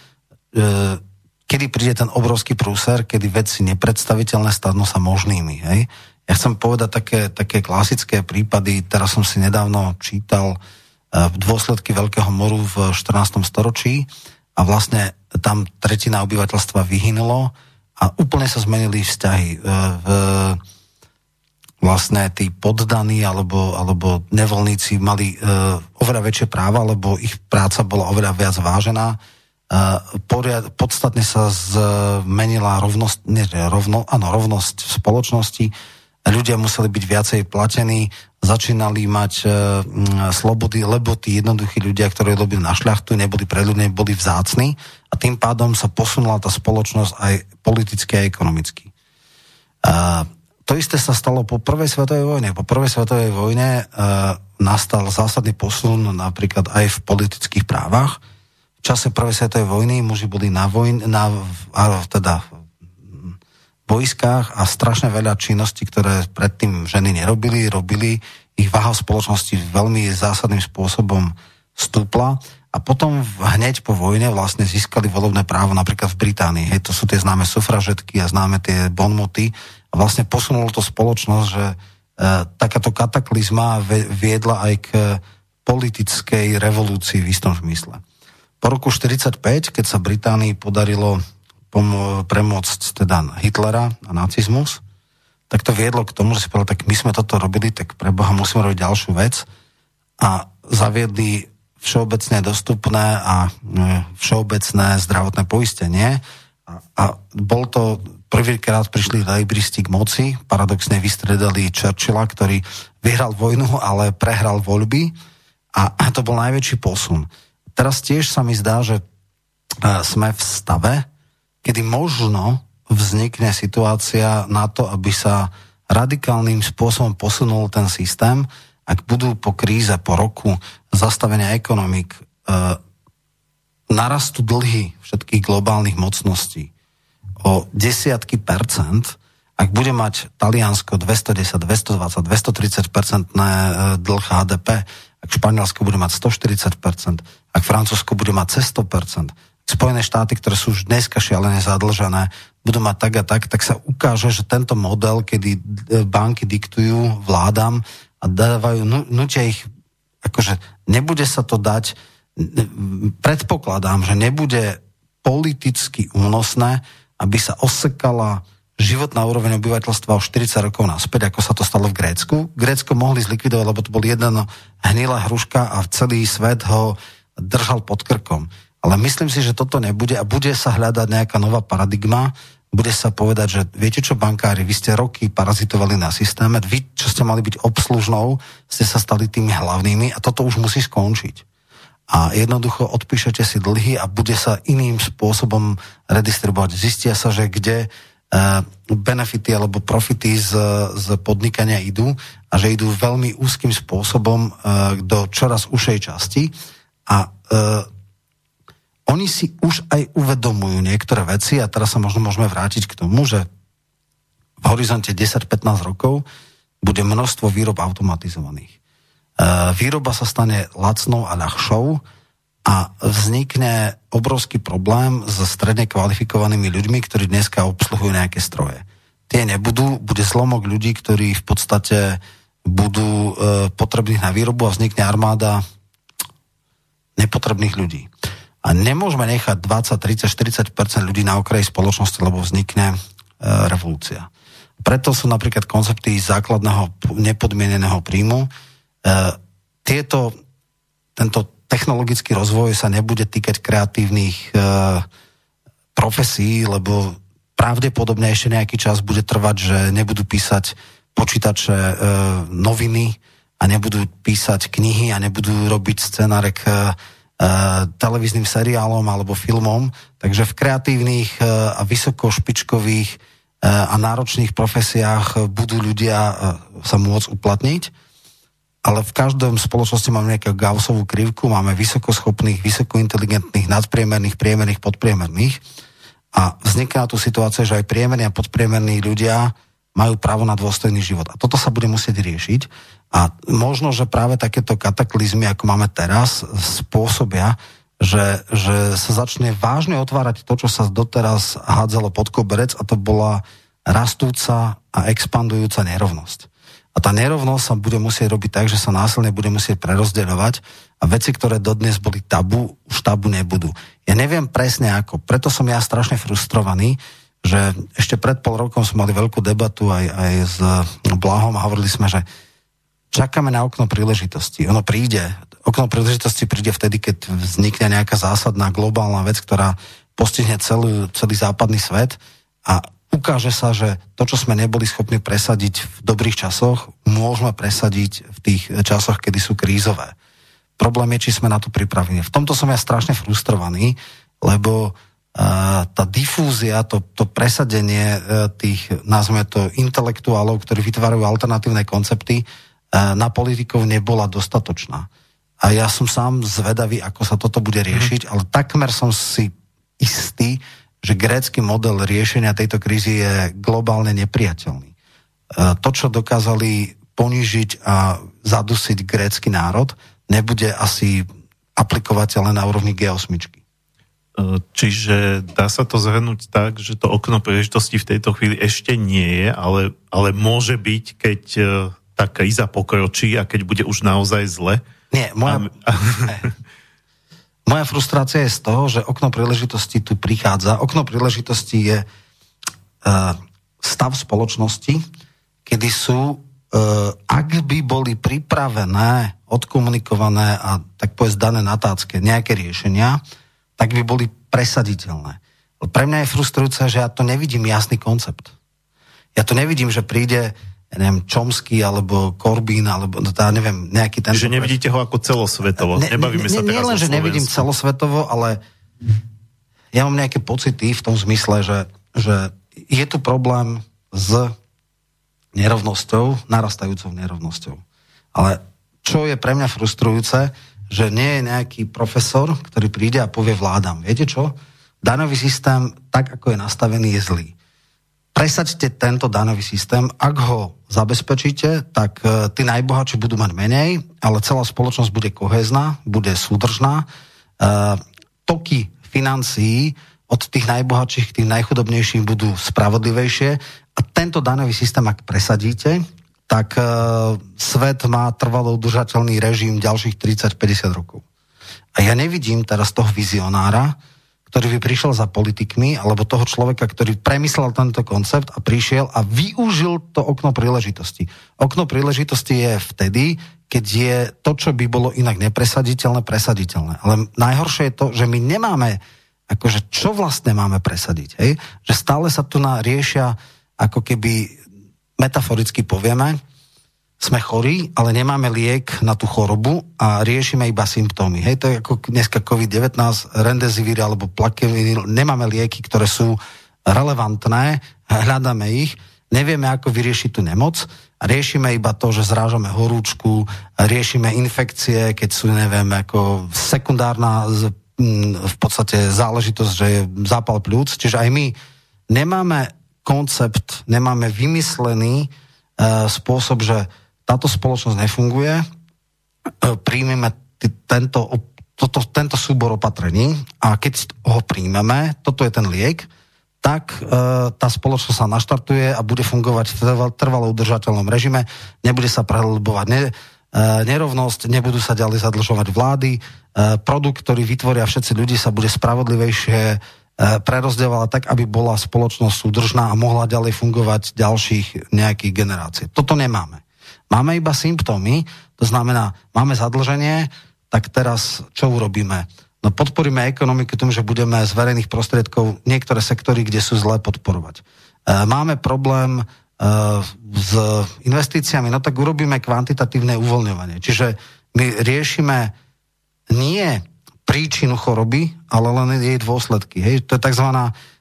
kedy príde ten obrovský prúser, kedy veci nepredstaviteľné stanú sa možnými. Hej? Ja chcem povedať také, také klasické prípady, teraz som si nedávno čítal v dôsledky Veľkého moru v 14. storočí a vlastne tam tretina obyvateľstva vyhynulo a úplne sa zmenili vzťahy. E, v, vlastne tí poddaní alebo, alebo nevolníci mali uh, oveľa väčšie práva, lebo ich práca bola oveľa viac vážená. Poriad, podstatne sa zmenila rovnosť, nie, rovno, áno, rovnosť v spoločnosti. Ľudia museli byť viacej platení, začínali mať e, slobody, lebo tí jednoduchí ľudia, ktorí robili na šľachtu, neboli pre boli vzácni a tým pádom sa posunula tá spoločnosť aj politicky a ekonomicky. A to isté sa stalo po prvej svetovej vojne. Po prvej svetovej vojne e, nastal zásadný posun napríklad aj v politických právach. V čase prvej svetovej vojny muži boli na vojne, na, teda vojskách a strašne veľa činností, ktoré predtým ženy nerobili, robili. Ich váha v spoločnosti veľmi zásadným spôsobom stúpla a potom hneď po vojne vlastne získali volebné právo napríklad v Británii. Hej, to sú tie známe sufražetky a známe tie bonmoty a vlastne posunulo to spoločnosť, že e, takáto kataklizma viedla aj k politickej revolúcii v istom zmysle. Po roku 1945, keď sa Británii podarilo pomo- premôcť teda Hitlera a nacizmus, tak to viedlo k tomu, že si povedal, tak my sme toto robili, tak pre Boha musíme robiť ďalšiu vec. A zaviedli všeobecne dostupné a e, všeobecné zdravotné poistenie. A, a bol to prvýkrát prišli lejbristi k moci, paradoxne vystredali Churchilla, ktorý vyhral vojnu, ale prehral voľby. A, a to bol najväčší posun. Teraz tiež sa mi zdá, že e, sme v stave, kedy možno vznikne situácia na to, aby sa radikálnym spôsobom posunul ten systém, ak budú po kríze, po roku zastavenia ekonomik e, narastú dlhy všetkých globálnych mocností o desiatky percent, ak bude mať Taliansko 210, 220, 230 percentné dlh HDP, ak Španielsko bude mať 140% ak Francúzsko bude mať cez 100 Spojené štáty, ktoré sú už dneska šialené zadlžené, budú mať tak a tak, tak sa ukáže, že tento model, kedy e, banky diktujú vládam a dávajú, nutia ich, akože nebude sa to dať, predpokladám, že nebude politicky únosné, aby sa osekala životná úroveň obyvateľstva o 40 rokov naspäť, ako sa to stalo v Grécku. Grécko mohli zlikvidovať, lebo to bol jedna hnilá hruška a celý svet ho držal pod krkom. Ale myslím si, že toto nebude a bude sa hľadať nejaká nová paradigma, bude sa povedať, že viete čo, bankári, vy ste roky parazitovali na systéme, vy, čo ste mali byť obslužnou, ste sa stali tými hlavnými a toto už musí skončiť. A jednoducho odpíšete si dlhy a bude sa iným spôsobom redistribuovať. Zistia sa, že kde uh, benefity alebo profity z, z podnikania idú a že idú veľmi úzkým spôsobom uh, do čoraz ušej časti a uh, oni si už aj uvedomujú niektoré veci a teraz sa možno môžeme vrátiť k tomu, že v horizonte 10-15 rokov bude množstvo výrob automatizovaných. E, výroba sa stane lacnou a ľahšou a vznikne obrovský problém so stredne kvalifikovanými ľuďmi, ktorí dneska obsluhujú nejaké stroje. Tie nebudú, bude zlomok ľudí, ktorí v podstate budú e, potrební na výrobu a vznikne armáda nepotrebných ľudí. A nemôžeme nechať 20, 30, 40% ľudí na okraji spoločnosti, lebo vznikne e, revolúcia. Preto sú napríklad koncepty základného nepodmieneného príjmu. E, tieto, tento technologický rozvoj sa nebude týkať kreatívnych e, profesí, lebo pravdepodobne ešte nejaký čas bude trvať, že nebudú písať počítače e, noviny a nebudú písať knihy a nebudú robiť scenárek e, televíznym seriálom alebo filmom, takže v kreatívnych eh, a vysokošpičkových eh, a náročných profesiách budú ľudia sa môcť uplatniť, ale v každom spoločnosti máme nejakú Gaussovú krivku, máme vysokoschopných, vysokointeligentných, nadpriemerných, priemerných, podpriemerných. A vzniká tu situácia, že aj priemerní a podpriemerní ľudia majú právo na dôstojný život. A toto sa bude musieť riešiť a možno, že práve takéto kataklizmy, ako máme teraz, spôsobia, že, že sa začne vážne otvárať to, čo sa doteraz hádzalo pod koberec a to bola rastúca a expandujúca nerovnosť. A tá nerovnosť sa bude musieť robiť tak, že sa násilne bude musieť prerozdeľovať a veci, ktoré dodnes boli tabu, už tabu nebudú. Ja neviem presne ako, preto som ja strašne frustrovaný, že ešte pred pol rokom sme mali veľkú debatu aj, aj s Blahom a hovorili sme, že čakáme na okno príležitosti. Ono príde. Okno príležitosti príde vtedy, keď vznikne nejaká zásadná globálna vec, ktorá postihne celý, celý západný svet a ukáže sa, že to, čo sme neboli schopní presadiť v dobrých časoch, môžeme presadiť v tých časoch, kedy sú krízové. Problém je, či sme na to pripravení. V tomto som ja strašne frustrovaný, lebo tá difúzia, to, to presadenie uh, tých, nazveme to, intelektuálov, ktorí vytvárajú alternatívne koncepty, na politikov nebola dostatočná. A ja som sám zvedavý, ako sa toto bude riešiť, mm. ale takmer som si istý, že grécky model riešenia tejto krízy je globálne nepriateľný. E, to, čo dokázali ponížiť a zadusiť grécky národ, nebude asi aplikovateľné na úrovni G8. E, čiže dá sa to zhrnúť tak, že to okno príležitosti v tejto chvíli ešte nie je, ale, ale môže byť, keď e, tá kríza pokročí a keď bude už naozaj zle. Nie, moja... A... Moja frustrácia je z toho, že okno príležitosti tu prichádza. Okno príležitosti je uh, stav spoločnosti, kedy sú, uh, ak by boli pripravené, odkomunikované a tak povedz dané natácké nejaké riešenia, tak by boli presaditeľné. Pre mňa je frustrujúce, že ja to nevidím jasný koncept. Ja to nevidím, že príde ja neviem, Čomsky alebo Korbín, alebo no, tá, neviem, nejaký ten... Že nevidíte ho ako celosvetovo. Ne, Nebavíme ne, sa teraz Nie len, že nevidím celosvetovo, ale ja mám nejaké pocity v tom zmysle, že, že je tu problém s nerovnosťou, narastajúcou nerovnosťou. Ale čo je pre mňa frustrujúce, že nie je nejaký profesor, ktorý príde a povie vládam, viete čo? Daňový systém, tak ako je nastavený, je zlý presaďte tento danový systém, ak ho zabezpečíte, tak e, tí najbohatší budú mať menej, ale celá spoločnosť bude kohezná, bude súdržná. E, toky financií od tých najbohatších k tým najchudobnejším budú spravodlivejšie a tento danový systém, ak presadíte, tak e, svet má trvalo udržateľný režim ďalších 30-50 rokov. A ja nevidím teraz toho vizionára, ktorý by prišiel za politikmi, alebo toho človeka, ktorý premyslel tento koncept a prišiel a využil to okno príležitosti. Okno príležitosti je vtedy, keď je to, čo by bolo inak nepresaditeľné, presaditeľné. Ale najhoršie je to, že my nemáme, akože čo vlastne máme presadiť, hej? Že stále sa tu riešia, ako keby metaforicky povieme, sme chorí, ale nemáme liek na tú chorobu a riešime iba symptómy. Hej, to je ako dneska COVID-19, rendezivir alebo plakevinil, nemáme lieky, ktoré sú relevantné, hľadáme ich, nevieme, ako vyriešiť tú nemoc riešime iba to, že zrážame horúčku, riešime infekcie, keď sú, neviem, ako sekundárna v podstate záležitosť, že je zápal pľúc, čiže aj my nemáme koncept, nemáme vymyslený uh, spôsob, že táto spoločnosť nefunguje, e, príjmeme tento, toto, tento súbor opatrení a keď ho príjmeme, toto je ten liek, tak e, tá spoločnosť sa naštartuje a bude fungovať v trvalo udržateľnom režime, nebude sa prehlbovať ne, e, nerovnosť, nebudú sa ďalej zadlžovať vlády, e, produkt, ktorý vytvoria všetci ľudí, sa bude spravodlivejšie e, prerozdeľovať tak, aby bola spoločnosť súdržná a mohla ďalej fungovať ďalších nejakých generácií. Toto nemáme. Máme iba symptómy, to znamená, máme zadlženie, tak teraz čo urobíme? No podporíme ekonomiku tým, že budeme z verejných prostriedkov niektoré sektory, kde sú zlé, podporovať. E, máme problém e, s investíciami, no tak urobíme kvantitatívne uvoľňovanie. Čiže my riešime nie príčinu choroby, ale len jej dôsledky. Hej? To je tzv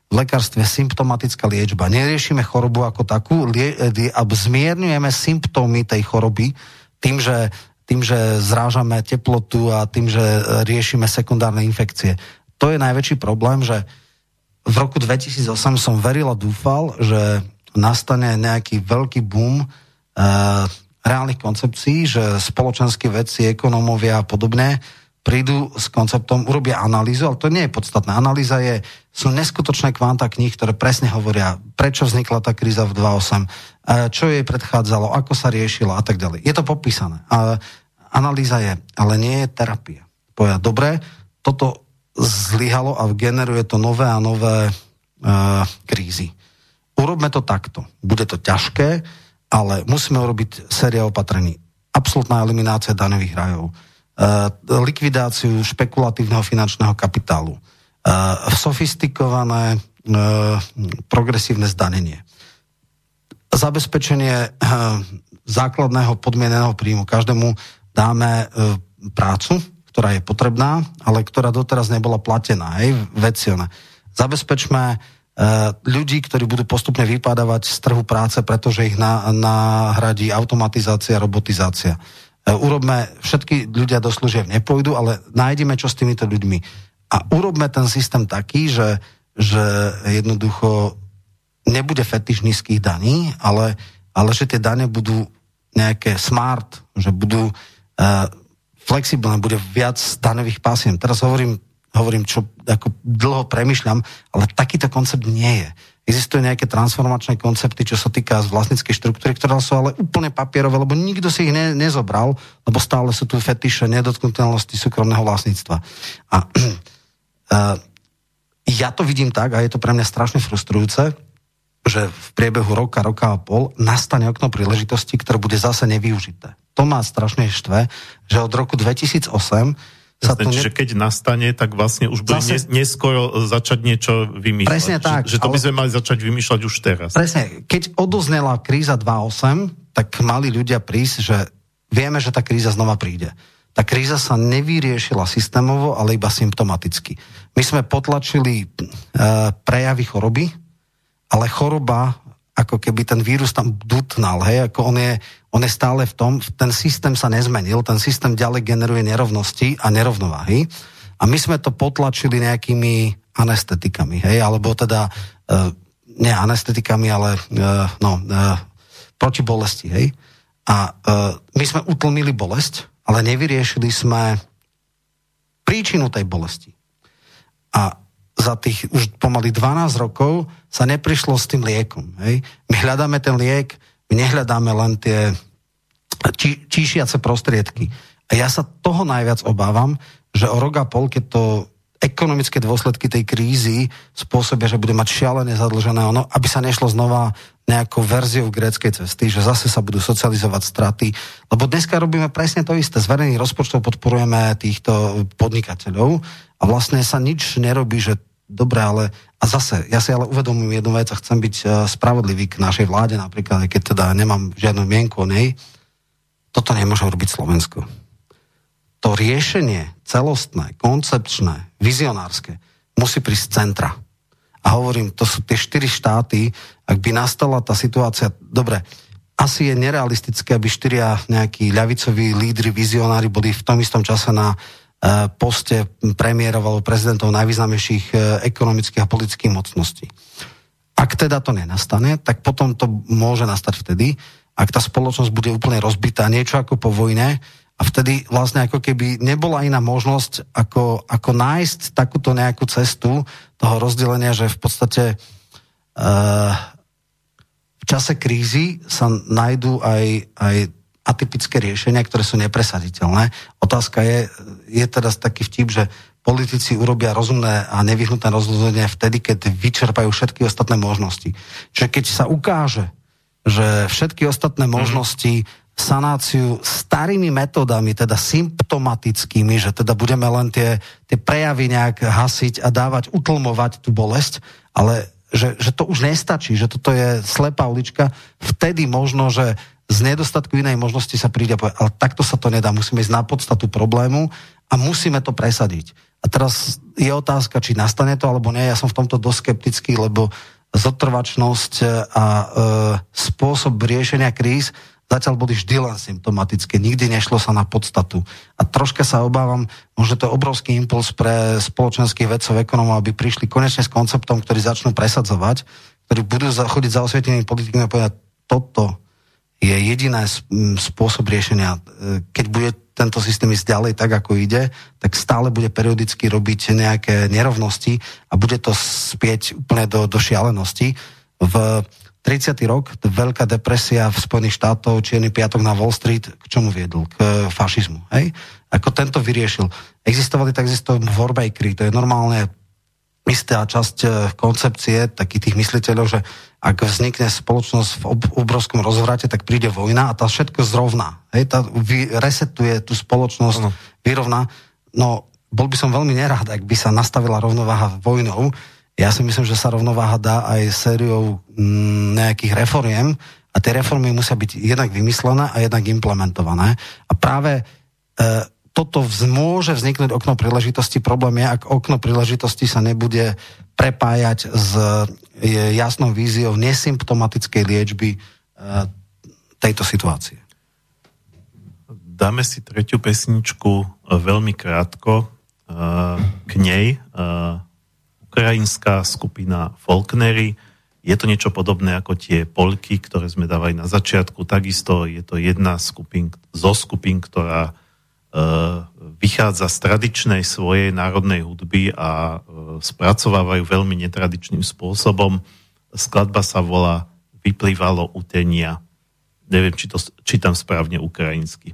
v lekárstve symptomatická liečba. Neriešime chorobu ako takú, lie, a zmierňujeme symptómy tej choroby tým, že, tým, že zrážame teplotu a tým, že riešime sekundárne infekcie. To je najväčší problém, že v roku 2008 som veril a dúfal, že nastane nejaký veľký boom e, reálnych koncepcií, že spoločenské veci, ekonómovia a podobne prídu s konceptom, urobia analýzu, ale to nie je podstatné. Analýza je, sú neskutočné kvanta kníh, ktoré presne hovoria, prečo vznikla tá kríza v 2.8, čo jej predchádzalo, ako sa riešila a tak ďalej. Je to popísané. A analýza je, ale nie je terapia. Povedať, dobre, toto zlyhalo a generuje to nové a nové uh, krízy. Urobme to takto. Bude to ťažké, ale musíme urobiť séria opatrení. Absolutná eliminácia daňových rajov likvidáciu špekulatívneho finančného kapitálu, eh, sofistikované eh, progresívne zdanenie, zabezpečenie základného podmieneného príjmu. Každému dáme prácu, ktorá je potrebná, ale ktorá doteraz nebola platená. Hej, vecione. Zabezpečme ľudí, ktorí budú postupne vypadávať z trhu práce, pretože ich nahradí automatizácia, robotizácia. E, urobme, všetky ľudia do služieb nepôjdu, ale nájdeme čo s týmito ľuďmi. A urobme ten systém taký, že, že jednoducho nebude fetiš nízkych daní, ale, ale že tie dane budú nejaké smart, že budú uh, flexibilné, bude viac daňových pásiem. Teraz hovorím, hovorím, čo ako dlho premyšľam, ale takýto koncept nie je. Existujú nejaké transformačné koncepty, čo sa týka vlastníckej štruktúry, ktoré sú ale úplne papierové, lebo nikto si ich ne, nezobral, lebo stále sú tu fetiše nedotknutelnosti súkromného vlastníctva. A uh, ja to vidím tak, a je to pre mňa strašne frustrujúce, že v priebehu roka, roka a pol nastane okno príležitosti, ktoré bude zase nevyužité. To má strašne štve, že od roku 2008 sa Jasne, to ne... Čiže keď nastane, tak vlastne už bude Zase... neskoro začať niečo vymýšľať. Presne tak. Že, že to by sme mali začať vymýšľať už teraz. Presne. Keď odoznela kríza 2.8, tak mali ľudia prísť, že vieme, že tá kríza znova príde. Tá kríza sa nevyriešila systémovo, ale iba symptomaticky. My sme potlačili uh, prejavy choroby, ale choroba, ako keby ten vírus tam dutnal, hej, ako on je, on je stále v tom, ten systém sa nezmenil, ten systém ďalej generuje nerovnosti a nerovnováhy. A my sme to potlačili nejakými anestetikami, hej, alebo teda, uh, nie anestetikami, ale uh, no, uh, proti bolesti, hej. A uh, my sme utlmili bolesť, ale nevyriešili sme príčinu tej bolesti. A za tých už pomaly 12 rokov sa neprišlo s tým liekom. Hej? My hľadáme ten liek, my nehľadáme len tie či, číšiace prostriedky. A ja sa toho najviac obávam, že o rok a pol, keď to ekonomické dôsledky tej krízy spôsobia, že bude mať šialené zadlžené ono, aby sa nešlo znova nejakou verziou gréckej cesty, že zase sa budú socializovať straty. Lebo dneska robíme presne to isté. Z verejných rozpočtov podporujeme týchto podnikateľov a vlastne sa nič nerobí, že dobre, ale a zase, ja si ale uvedomujem jednu vec a chcem byť uh, spravodlivý k našej vláde napríklad, keď teda nemám žiadnu mienku o nej, toto nemôže robiť Slovensko. To riešenie celostné, koncepčné, vizionárske musí prísť z centra. A hovorím, to sú tie štyri štáty, ak by nastala tá situácia, dobre, asi je nerealistické, aby štyria nejakí ľavicoví lídry, vizionári boli v tom istom čase na uh, poste premiérov alebo prezidentov najvýznamnejších uh, ekonomických a politických mocností. Ak teda to nenastane, tak potom to môže nastať vtedy, ak tá spoločnosť bude úplne rozbitá, niečo ako po vojne, a vtedy vlastne ako keby nebola iná možnosť, ako, ako nájsť takúto nejakú cestu toho rozdelenia, že v podstate uh, v čase krízy sa nájdú aj, aj atypické riešenia, ktoré sú nepresaditeľné. Otázka je, je teraz taký vtip, že politici urobia rozumné a nevyhnutné rozhodnutie vtedy, keď vyčerpajú všetky ostatné možnosti. Čiže keď sa ukáže, že všetky ostatné mhm. možnosti sanáciu starými metódami, teda symptomatickými, že teda budeme len tie, tie prejavy nejak hasiť a dávať, utlmovať tú bolesť, ale že, že to už nestačí, že toto je slepá ulička, vtedy možno, že z nedostatku inej možnosti sa príde a povie, ale takto sa to nedá, musíme ísť na podstatu problému a musíme to presadiť. A teraz je otázka, či nastane to alebo nie, ja som v tomto dosť skeptický, lebo zotrvačnosť a e, spôsob riešenia kríz zatiaľ boli vždy len symptomatické, nikdy nešlo sa na podstatu. A troška sa obávam, možno to je obrovský impuls pre spoločenských vedcov, ekonomov, aby prišli konečne s konceptom, ktorý začnú presadzovať, ktorí budú chodiť za osvietenými politikmi a povedať, toto je jediný spôsob riešenia. E, keď bude tento systém ísť ďalej tak, ako ide, tak stále bude periodicky robiť nejaké nerovnosti a bude to spieť úplne do, do šialenosti. V 30. rok, veľká depresia v Spojených štátoch, Čierny piatok na Wall Street, k čomu viedol? K fašizmu. Hej? Ako tento vyriešil. Existovali takisto Warbakery, to je normálne istá časť e, koncepcie takých tých mysliteľov, že ak vznikne spoločnosť v obrovskom rozvrate, tak príde vojna a tá všetko zrovná. Hej, tá resetuje tú spoločnosť, ano. vyrovná. No, bol by som veľmi nerád, ak by sa nastavila rovnováha vojnou. Ja si myslím, že sa rovnováha dá aj sériou mm, nejakých reforiem a tie reformy musia byť jednak vymyslené a jednak implementované. A práve e, toto vz, môže vzniknúť okno príležitosti. Problém je, ak okno príležitosti sa nebude prepájať s je jasnou víziou nesymptomatickej liečby e, tejto situácie. Dáme si tretiu pesničku e, veľmi krátko. E, k nej ukrajinská skupina Folknery. Je to niečo podobné ako tie polky, ktoré sme dávali na začiatku. Takisto je to jedna skupin, zo skupín, ktorá vychádza z tradičnej svojej národnej hudby a spracovávajú veľmi netradičným spôsobom. Skladba sa volá Vyplývalo utenia. Neviem, či to čítam správne ukrajinsky.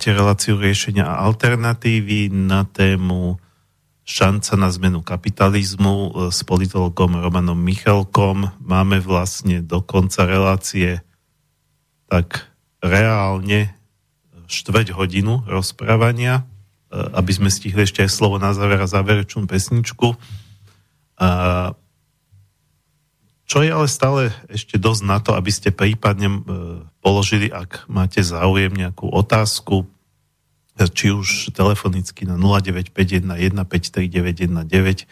Počúvate reláciu riešenia a alternatívy na tému šanca na zmenu kapitalizmu e, s politologom Romanom Michalkom. Máme vlastne do konca relácie tak reálne štveť hodinu rozprávania, aby sme stihli ešte aj slovo na záver a záverečnú pesničku. Čo je ale stále ešte dosť na to, aby ste prípadne položili, ak máte záujem nejakú otázku, či už telefonicky na 0951153919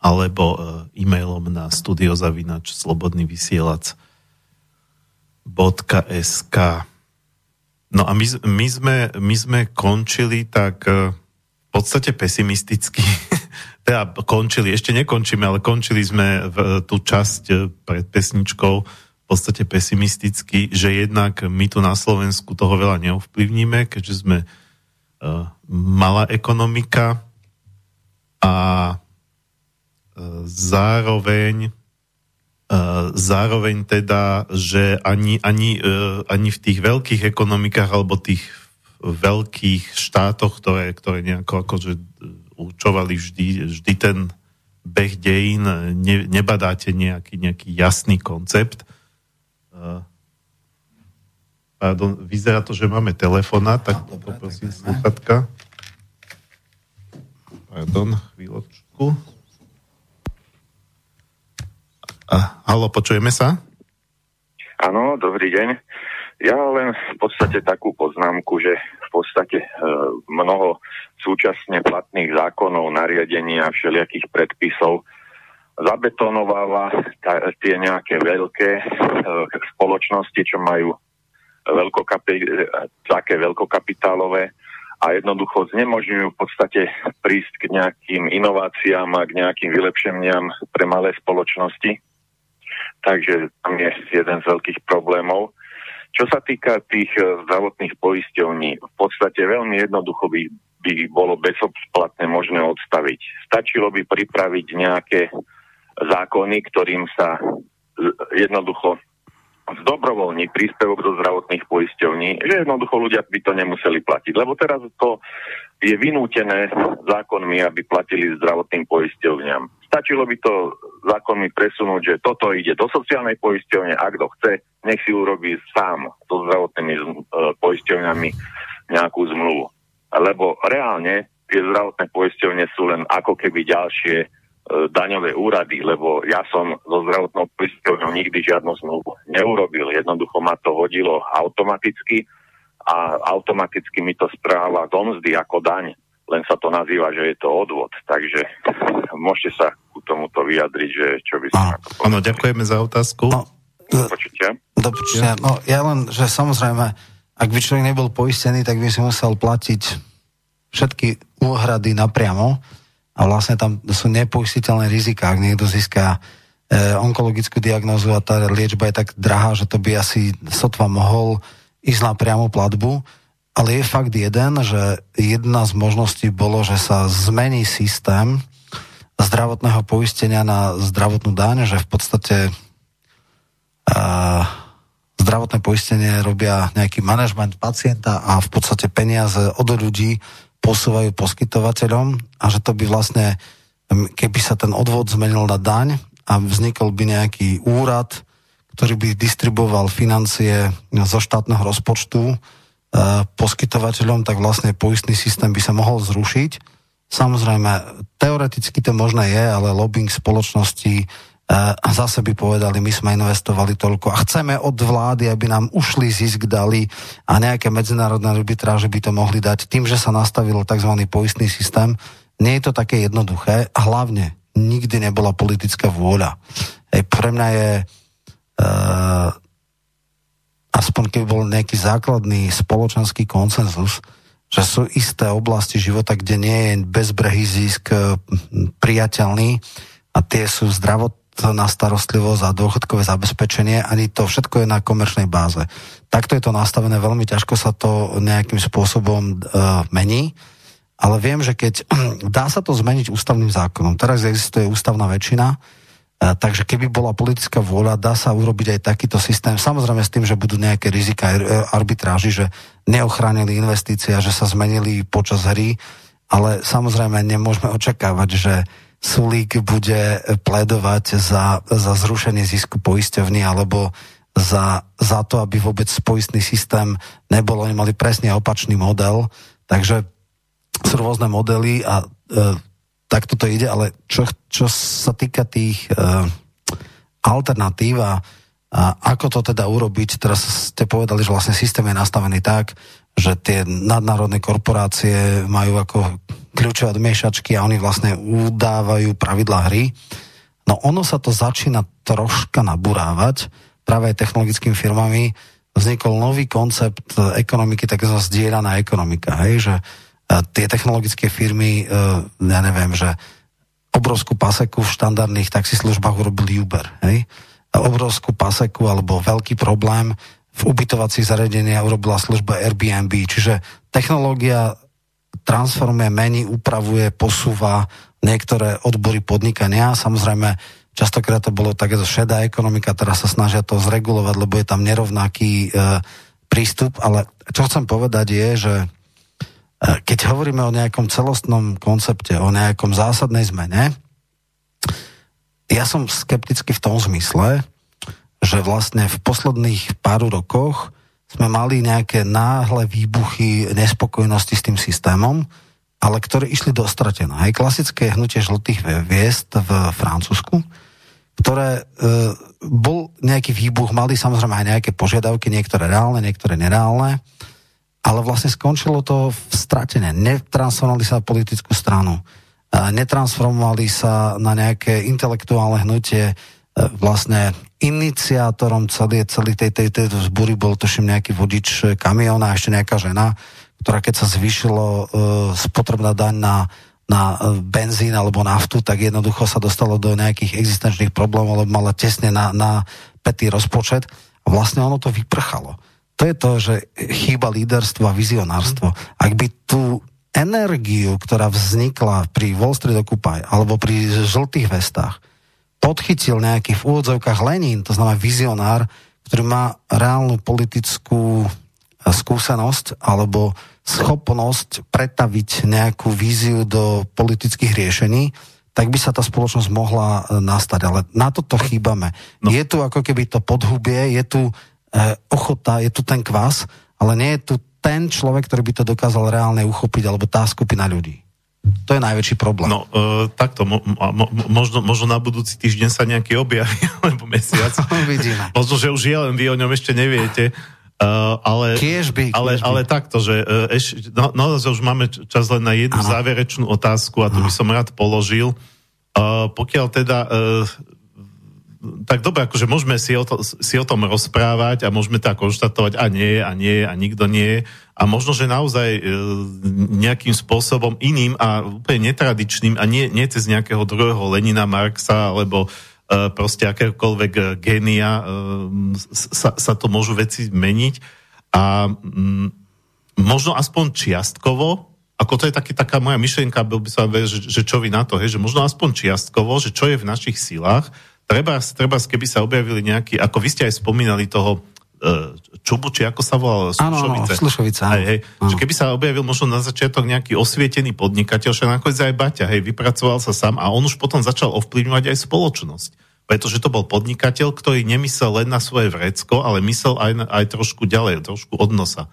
alebo e, e-mailom na studiozavinač slobodný vysielač .sk No a my, my, sme, my sme končili tak e, v podstate pesimisticky. teda končili, ešte nekončíme, ale končili sme v e, tú časť pred pesničkou v podstate pesimisticky, že jednak my tu na Slovensku toho veľa neovplyvníme, keďže sme uh, malá ekonomika a zároveň zároveň teda, že ani, ani, e, ani v tých veľkých ekonomikách alebo tých veľkých štátoch, ktoré, ktoré nejako akože určovali vždy, vždy ten beh dejín, ne, nebadáte nejaký, nejaký jasný koncept. Pardon, vyzerá to, že máme telefona, tak no, poprosím sluchatka. Pardon, chvíľočku. Halo, počujeme sa? Áno, dobrý deň. Ja len v podstate takú poznámku, že podstate e, mnoho súčasne platných zákonov, nariadení a všelijakých predpisov zabetonováva tie nejaké veľké e, spoločnosti, čo majú veľkokapi- také veľkokapitálové a jednoducho znemožňujú v podstate prísť k nejakým inováciám a k nejakým vylepšeniam pre malé spoločnosti Takže tam je jeden z veľkých problémov. Čo sa týka tých e, zdravotných poisťovní, v podstate veľmi jednoducho by, by bolo bezobsplatne možné odstaviť. Stačilo by pripraviť nejaké zákony, ktorým sa jednoducho zdobrovoľní príspevok do zdravotných poisťovní, že jednoducho ľudia by to nemuseli platiť. Lebo teraz to je vynútené zákonmi, aby platili zdravotným poisťovňam. Stačilo by to zákonmi presunúť, že toto ide do sociálnej poisťovne a kto chce, nech si urobí sám so zdravotnými uh, poisťovňami nejakú zmluvu. Lebo reálne tie zdravotné poisťovne sú len ako keby ďalšie uh, daňové úrady, lebo ja som so zdravotnou poisťovňou nikdy žiadnu zmluvu neurobil. Jednoducho ma to hodilo automaticky a automaticky mi to správa do mzdy ako daň, len sa to nazýva, že je to odvod. Takže môžete sa ku tomuto vyjadriť, že čo by som... Áno, ďakujeme za otázku. No, do počutia. Do počutia. No ja len, že samozrejme, ak by človek nebol poistený, tak by si musel platiť všetky úhrady napriamo a vlastne tam sú nepoistiteľné rizika. Ak niekto získa e, onkologickú diagnózu a tá liečba je tak drahá, že to by asi sotva mohol ísť na priamu platbu, ale je fakt jeden, že jedna z možností bolo, že sa zmení systém zdravotného poistenia na zdravotnú daň, že v podstate uh, zdravotné poistenie robia nejaký manažment pacienta a v podstate peniaze od ľudí posúvajú poskytovateľom a že to by vlastne, keby sa ten odvod zmenil na daň a vznikol by nejaký úrad, ktorý by distribuoval financie zo štátneho rozpočtu e, poskytovateľom, tak vlastne poistný systém by sa mohol zrušiť. Samozrejme, teoreticky to možné je, ale lobbying spoločnosti e, zase by povedali, my sme investovali toľko a chceme od vlády, aby nám ušli zisk dali a nejaké medzinárodné arbitráže by to mohli dať tým, že sa nastavil tzv. poistný systém. Nie je to také jednoduché hlavne nikdy nebola politická vôľa. Ej, pre mňa je uh, aspoň keby bol nejaký základný spoločenský konsenzus, že sú isté oblasti života, kde nie je bezbrehý zisk uh, priateľný a tie sú zdravotná starostlivosť a dôchodkové zabezpečenie, ani to všetko je na komerčnej báze. Takto je to nastavené, veľmi ťažko sa to nejakým spôsobom uh, mení, ale viem, že keď dá sa to zmeniť ústavným zákonom, teraz existuje ústavná väčšina, Takže keby bola politická vôľa, dá sa urobiť aj takýto systém. Samozrejme s tým, že budú nejaké rizika e, arbitráži, že neochránili investície a že sa zmenili počas hry, ale samozrejme nemôžeme očakávať, že Sulík bude plédovať za, za zrušenie zisku poisťovny alebo za, za to, aby vôbec poistný systém nebol, oni mali presne opačný model, takže sú rôzne modely a e, takto to ide, ale čo, čo sa týka tých e, alternatív a, a ako to teda urobiť, teraz ste povedali, že vlastne systém je nastavený tak, že tie nadnárodné korporácie majú ako kľúčové odmiešačky a oni vlastne udávajú pravidlá hry. No ono sa to začína troška naburávať práve aj technologickými firmami. Vznikol nový koncept ekonomiky, takzvaná zdieľaná ekonomika, hej, že e, tie technologické firmy, e, ja neviem, že obrovskú paseku v štandardných taxislužbách urobil Uber, hej, obrovskú paseku alebo veľký problém v ubytovacích zariadeniach urobila služba Airbnb, čiže technológia transformuje, mení, upravuje, posúva niektoré odbory podnikania. Samozrejme, častokrát to bolo takéto šedá ekonomika, teraz sa snažia to zregulovať, lebo je tam nerovnaký e, prístup, ale čo chcem povedať je, že keď hovoríme o nejakom celostnom koncepte, o nejakom zásadnej zmene, ja som skeptický v tom zmysle, že vlastne v posledných pár rokoch sme mali nejaké náhle výbuchy nespokojnosti s tým systémom, ale ktoré išli do stratená. Aj klasické hnutie žltých viest v Francúzsku, ktoré e, bol nejaký výbuch, mali samozrejme aj nejaké požiadavky, niektoré reálne, niektoré nereálne, ale vlastne skončilo to v stratene. Netransformovali sa na politickú stranu, e, netransformovali sa na nejaké intelektuálne hnutie, e, vlastne iniciátorom celý, celý tej, tej, tej zbury bol tuším nejaký vodič kamiona a ešte nejaká žena, ktorá keď sa zvýšilo uh, spotrebná daň na, na uh, benzín alebo naftu, tak jednoducho sa dostalo do nejakých existenčných problémov, lebo mala tesne na, na petý rozpočet a vlastne ono to vyprchalo. To je to, že chýba líderstvo a vizionárstvo. Ak by tú energiu, ktorá vznikla pri Wall Street Occupy alebo pri žltých vestách, podchytil nejaký v úvodzovkách Lenin, to znamená vizionár, ktorý má reálnu politickú eh, skúsenosť alebo schopnosť pretaviť nejakú víziu do politických riešení, tak by sa tá spoločnosť mohla eh, nastať. Ale na toto chýbame. No. Je tu ako keby to podhubie, je tu ochota, je tu ten kvás, ale nie je tu ten človek, ktorý by to dokázal reálne uchopiť, alebo tá skupina ľudí. To je najväčší problém. No, uh, takto, mo, mo, možno, možno na budúci týždeň sa nejaký objaví, alebo mesiac. Vidíme. Možno, že už je, len vy o ňom ešte neviete. Uh, ale, kiež by, ale, kiež by. ale takto, že uh, eš, no, no, už máme čas len na jednu ano. záverečnú otázku a to ano. by som rád položil. Uh, pokiaľ teda uh, tak dobre, akože môžeme si o, to, si o tom rozprávať a môžeme tak konštatovať a nie, a nie, a nikto nie. A možno, že naozaj e, nejakým spôsobom iným a úplne netradičným a nie, nie cez nejakého druhého Lenina, Marxa alebo e, proste akéhokoľvek e, génia e, sa, sa to môžu veci meniť. A mm, možno aspoň čiastkovo, ako to je taký, taká moja myšlienka, byl by som, že, že čo vy na to, hej, že možno aspoň čiastkovo, že čo je v našich silách, treba, treba, keby sa objavili nejakí, ako vy ste aj spomínali toho uh, Čubu, či ako sa volal? Slušovice. Áno, Slušovica. Hej, hej. Že keby sa objavil možno na začiatok nejaký osvietený podnikateľ, však nakoniec aj Baťa, hej, vypracoval sa sám a on už potom začal ovplyvňovať aj spoločnosť. Pretože to bol podnikateľ, ktorý nemyslel len na svoje vrecko, ale myslel aj, aj trošku ďalej, trošku od nosa.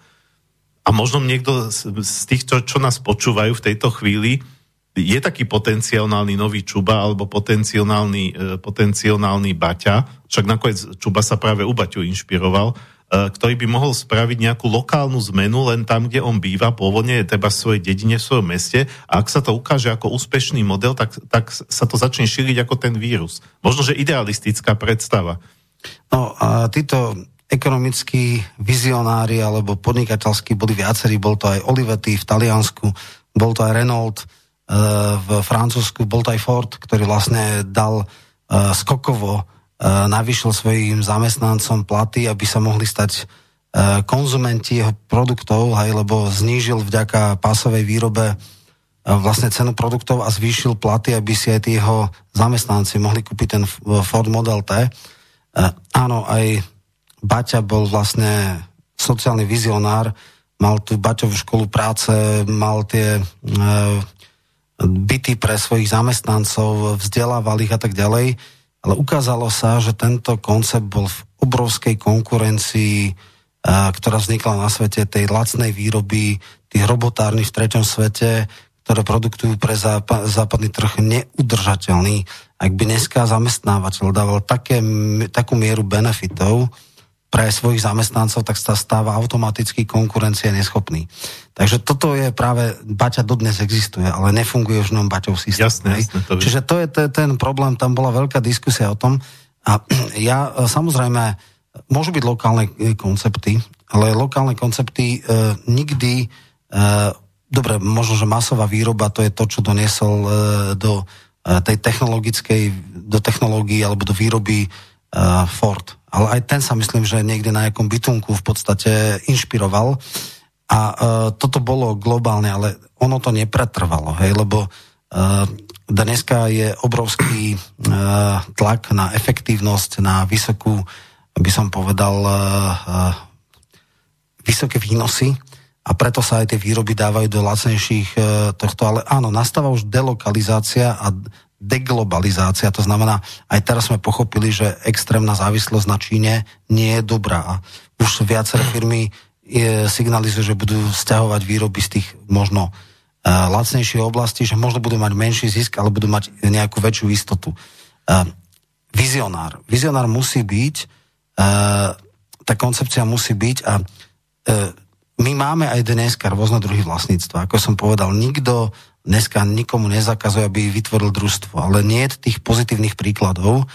A možno niekto z tých, čo, čo nás počúvajú v tejto chvíli, je taký potenciálny nový Čuba alebo potenciálny, e, potenciálny Baťa, však nakoniec Čuba sa práve u Baťu inšpiroval, e, ktorý by mohol spraviť nejakú lokálnu zmenu len tam, kde on býva, pôvodne je teba v svojej dedine, v svojom meste. A ak sa to ukáže ako úspešný model, tak, tak sa to začne šíriť ako ten vírus. Možno, že idealistická predstava. No a títo ekonomickí vizionári alebo podnikateľskí boli viacerí, bol to aj Olivetti v Taliansku, bol to aj Renault, v Francúzsku, bol to aj Ford, ktorý vlastne dal e, skokovo, e, navýšil svojim zamestnancom platy, aby sa mohli stať konzumenti jeho produktov, hej, lebo znížil vďaka pásovej výrobe vlastne cenu produktov a zvýšil platy, aby si aj tí jeho zamestnanci mohli kúpiť ten Ford Model T. Áno, aj Baťa bol vlastne sociálny vizionár, mal tu Baťovú školu práce, mal tie byty pre svojich zamestnancov, vzdelávali ich a tak ďalej. ale ukázalo sa, že tento koncept bol v obrovskej konkurencii, ktorá vznikla na svete tej lacnej výroby, tých robotárny v treťom svete, ktoré produktujú pre západný trh neudržateľný. Ak by dneska zamestnávateľ dával také, takú mieru benefitov, pre svojich zamestnancov, tak sa stáva automaticky konkurencia neschopný. Takže toto je práve, Baťa dodnes existuje, ale nefunguje už nom Baťov systém. Jasne, jasne, to Čiže to je ten problém, tam bola veľká diskusia o tom. A ja e, samozrejme, môžu byť lokálne e, koncepty, ale lokálne koncepty e, nikdy, e, dobre, možno, že masová výroba, to je to, čo doniesol e, do e, tej technologickej, do technológií alebo do výroby Ford. Ale aj ten sa myslím, že niekde na nejakom bytunku v podstate inšpiroval. A uh, toto bolo globálne, ale ono to nepretrvalo, hej, lebo uh, dneska je obrovský uh, tlak na efektívnosť, na vysokú, by som povedal, uh, uh, vysoké výnosy. A preto sa aj tie výroby dávajú do lacnejších uh, tohto, ale áno, nastáva už delokalizácia a deglobalizácia, to znamená, aj teraz sme pochopili, že extrémna závislosť na Číne nie je dobrá. A už viaceré firmy je, signalizujú, že budú stiahovať výroby z tých možno uh, lacnejších oblastí, že možno budú mať menší zisk, ale budú mať nejakú väčšiu istotu. Uh, vizionár. Vizionár musí byť, tá koncepcia musí byť a my máme aj dneska rôzne druhy vlastníctva. Ako som povedal, nikto dneska nikomu nezakazuje, aby vytvoril družstvo, ale nie je tých pozitívnych príkladov.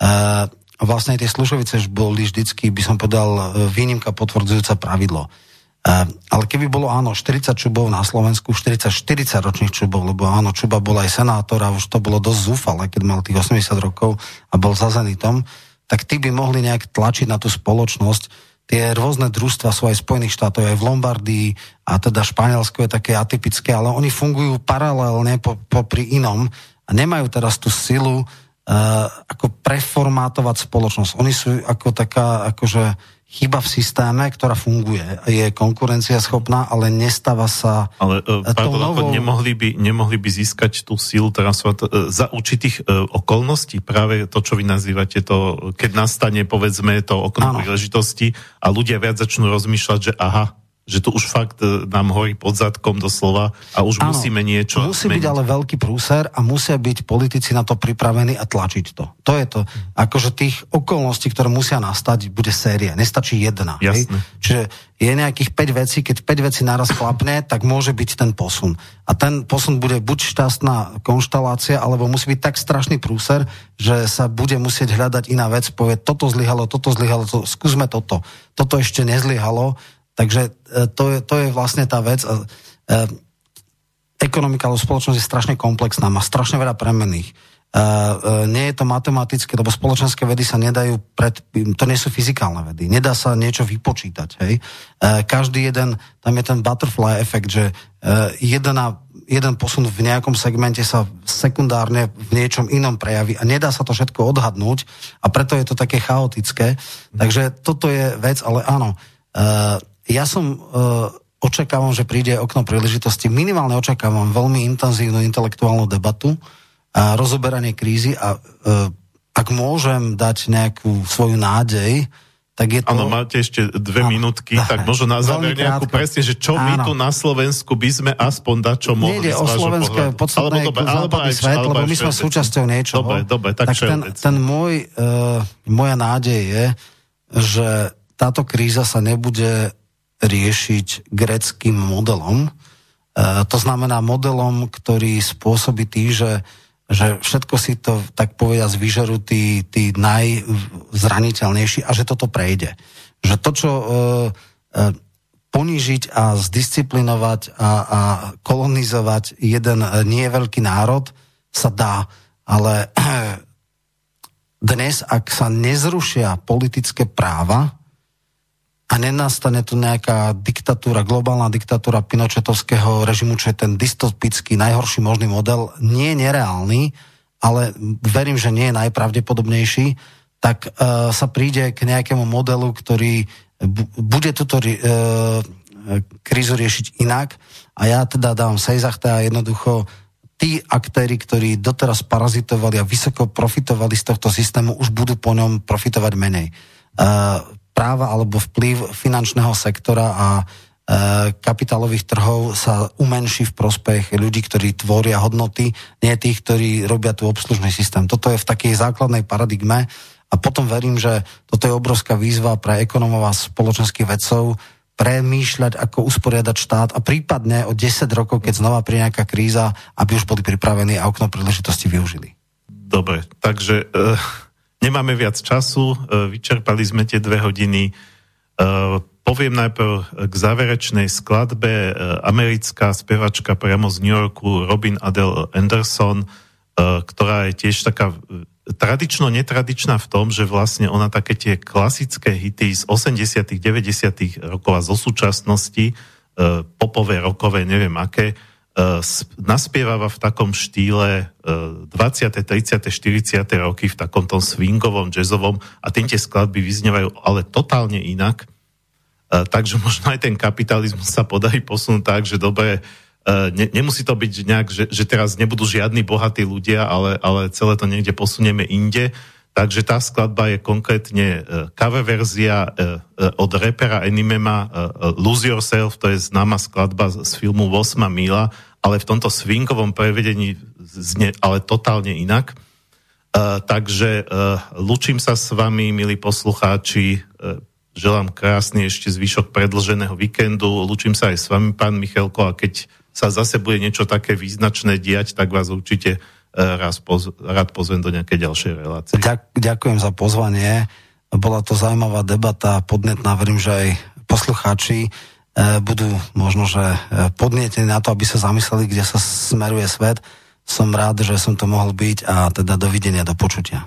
Uh, vlastne tie služovice boli vždycky, by som povedal, e, výnimka potvrdzujúca pravidlo. Uh, ale keby bolo áno, 40 čubov na Slovensku, 40-40 ročných čubov, lebo áno, Čuba bol aj senátor a už to bolo dosť zúfale, keď mal tých 80 rokov a bol za Zenitom, tak tí by mohli nejak tlačiť na tú spoločnosť, tie rôzne družstva sú aj Spojených štátov, aj v Lombardii a teda Španielsko je také atypické, ale oni fungujú paralelne po, po pri inom a nemajú teraz tú silu uh, ako preformátovať spoločnosť. Oni sú ako taká, akože chyba v systéme, ktorá funguje. Je konkurencia schopná, ale nestáva sa Ale uh, pardon, novou... nemohli, by, nemohli by získať tú silu transformat- uh, za určitých uh, okolností, práve to, čo vy nazývate, to, keď nastane, povedzme, to okno príležitosti a ľudia viac začnú rozmýšľať, že aha, že to už fakt e, nám horí pod zadkom doslova a už ano, musíme niečo Musí zmeniť. byť ale veľký prúser a musia byť politici na to pripravení a tlačiť to. To je to. Akože tých okolností, ktoré musia nastať, bude séria. Nestačí jedna. Hej? Čiže je nejakých 5 vecí, keď 5 vecí naraz klapne, tak môže byť ten posun. A ten posun bude buď šťastná konštalácia, alebo musí byť tak strašný prúser, že sa bude musieť hľadať iná vec, povie, toto zlyhalo, toto zlyhalo, to, skúsme toto. Toto ešte nezlyhalo, Takže e, to je, to je vlastne tá vec. E, ekonomika alebo spoločnosť je strašne komplexná, má strašne veľa premenných. Uh, nie je to matematické, lebo spoločenské vedy sa nedajú pred, to nie sú fyzikálne vedy, nedá sa niečo vypočítať, hej. Každý jeden, tam je ten butterfly efekt, že jedna, jeden posun v nejakom segmente sa sekundárne v niečom inom prejaví a nedá sa to všetko odhadnúť a preto je to také chaotické. Takže toto je vec, ale áno, ja som uh, očakávam, že príde okno príležitosti. Minimálne očakávam veľmi intenzívnu intelektuálnu debatu a rozoberanie krízy a uh, ak môžem dať nejakú svoju nádej, tak je to... Áno, máte ešte dve áno, minútky, tak možno na záver nejakú presne, že čo áno. my tu na Slovensku by sme aspoň dať, čo mohli Nejde o Slovenské, podstatné alebo, dobre, alebo aj, svet, alebo lebo my sme súčasťou niečoho. Dobre, dobre, tak, tak ten, ten môj, uh, moja nádej je, že táto kríza sa nebude riešiť greckým modelom. E, to znamená modelom, ktorý spôsobí tý, že, že všetko si to, tak povedať, vyžerú tí, tí najzraniteľnejší a že toto prejde. Že to, čo e, e, ponížiť a zdisciplinovať a, a kolonizovať jeden nie veľký národ sa dá, ale dnes, ak sa nezrušia politické práva, a nenastane tu nejaká diktatúra, globálna diktatúra Pinochetovského režimu, čo je ten dystopický, najhorší možný model, nie je nereálny, ale verím, že nie je najpravdepodobnejší, tak uh, sa príde k nejakému modelu, ktorý bude túto uh, krízu riešiť inak. A ja teda dávam sejzachta a jednoducho tí aktéry, ktorí doteraz parazitovali a vysoko profitovali z tohto systému, už budú po ňom profitovať menej. E, práva alebo vplyv finančného sektora a e, kapitálových trhov sa umenší v prospech ľudí, ktorí tvoria hodnoty, nie tých, ktorí robia tu obslužný systém. Toto je v takej základnej paradigme a potom verím, že toto je obrovská výzva pre ekonomov a spoločenských vedcov, premýšľať, ako usporiadať štát a prípadne o 10 rokov, keď znova príde nejaká kríza, aby už boli pripravení a okno príležitosti využili. Dobre, takže e, nemáme viac času, e, vyčerpali sme tie dve hodiny. E, poviem najprv k záverečnej skladbe. E, americká spevačka priamo z New Yorku Robin Adele Anderson, ktorá je tiež taká tradično netradičná v tom, že vlastne ona také tie klasické hity z 80 90 rokov a zo súčasnosti, popové, rokové, neviem aké, naspievava v takom štýle e, 20., 30., 40. roky v takom tom swingovom, jazzovom a tým tie skladby vyznievajú ale totálne inak. E, takže možno aj ten kapitalizmus sa podarí posunúť tak, že dobre, E, ne, nemusí to byť nejak, že, že teraz nebudú žiadni bohatí ľudia, ale, ale celé to niekde posunieme inde. Takže tá skladba je konkrétne uh, cover verzia uh, uh, od repera Animema Lose Yourself, to je známa skladba z, filmu 8 Mila, ale v tomto swingovom prevedení znie ale totálne inak. Takže lučím sa s vami, milí poslucháči, želám krásny ešte zvyšok predlženého víkendu, lučím sa aj s vami, pán Michalko, a keď sa zase bude niečo také význačné diať, tak vás určite e, raz poz, rád pozvem do nejakej ďalšej relácie. Ďakujem za pozvanie. Bola to zaujímavá debata, podnetná, verím, že aj poslucháči e, budú možno, že e, podnetení na to, aby sa zamysleli, kde sa smeruje svet. Som rád, že som to mohol byť a teda dovidenia, do počutia.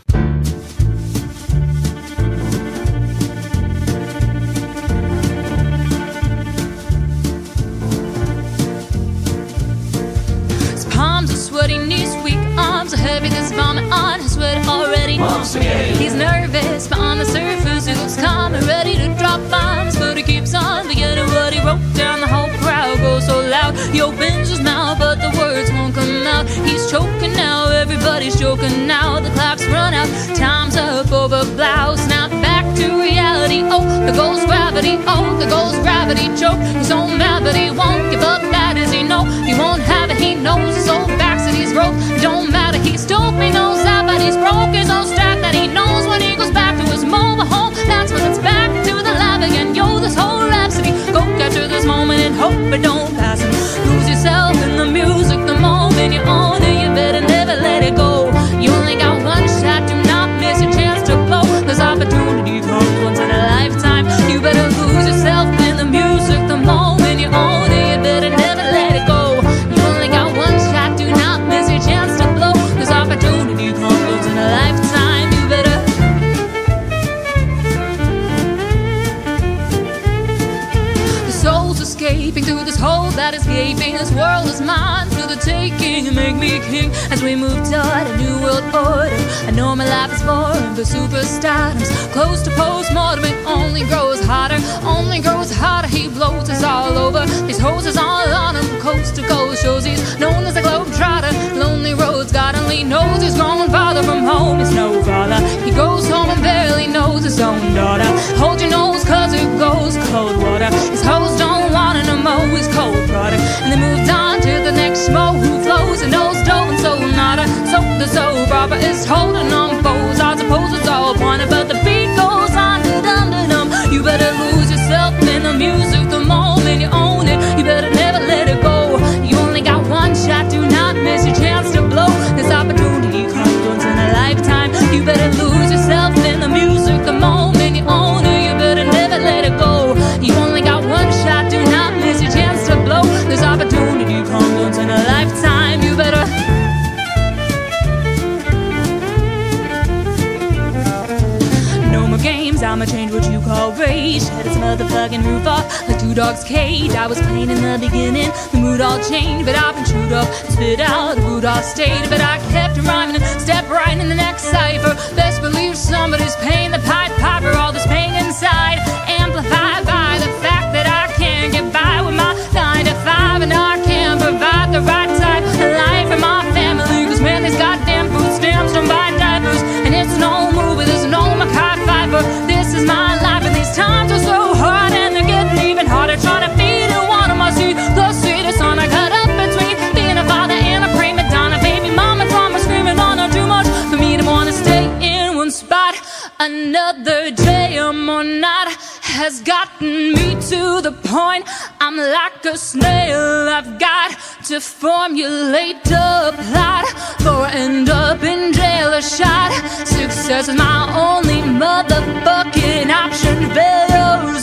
He's nervous, but on the surface he looks calm and ready to drop bombs. But he keeps on forgetting what he wrote down. The whole crowd goes so loud. He opens his mouth, but the words won't come out. He's choking now, everybody's choking now. The clock's run out, time's up over blouse. Now back to reality. Oh, there goes gravity. Oh, there goes gravity. Choke. He's so mad, but he won't give up. That is he know he won't have it. He knows his old backs and he's broke. Don't matter. He's told me knows that, but he's broke his own stack that he knows when he goes back to his mobile home. That's when it's back to the lab again. Yo, this whole rhapsody. Go capture this moment and hope it don't pass but superstardom's close to postmortem. It only grows hotter, only grows hotter. He blows us all over. These hoses all on him, coast to coast. Shows he's known as a globetrotter. Lonely roads, God only knows he's gone farther from home. It's no father. He goes home and barely knows his own daughter. Hold your nose, cause it goes cold water. His hoes don't want to know his cold product. And they moved on and no stolen soul, not a soul The so proper is holding on foes. I suppose it's all pointed, but the I'ma change what you call rage. Had its motherfucking roof off like two dogs' cage. I was playing in the beginning, the mood all changed, but I've been chewed up, spit out, the mood all stayed. But I kept rhyming and right in the next cipher. Best believe somebody's paying the Pied Piper, all this pain has gotten me to the point I'm like a snail. I've got to formulate a plot for end up in jail. or shot. Success is my only motherfucking option. Failure's not.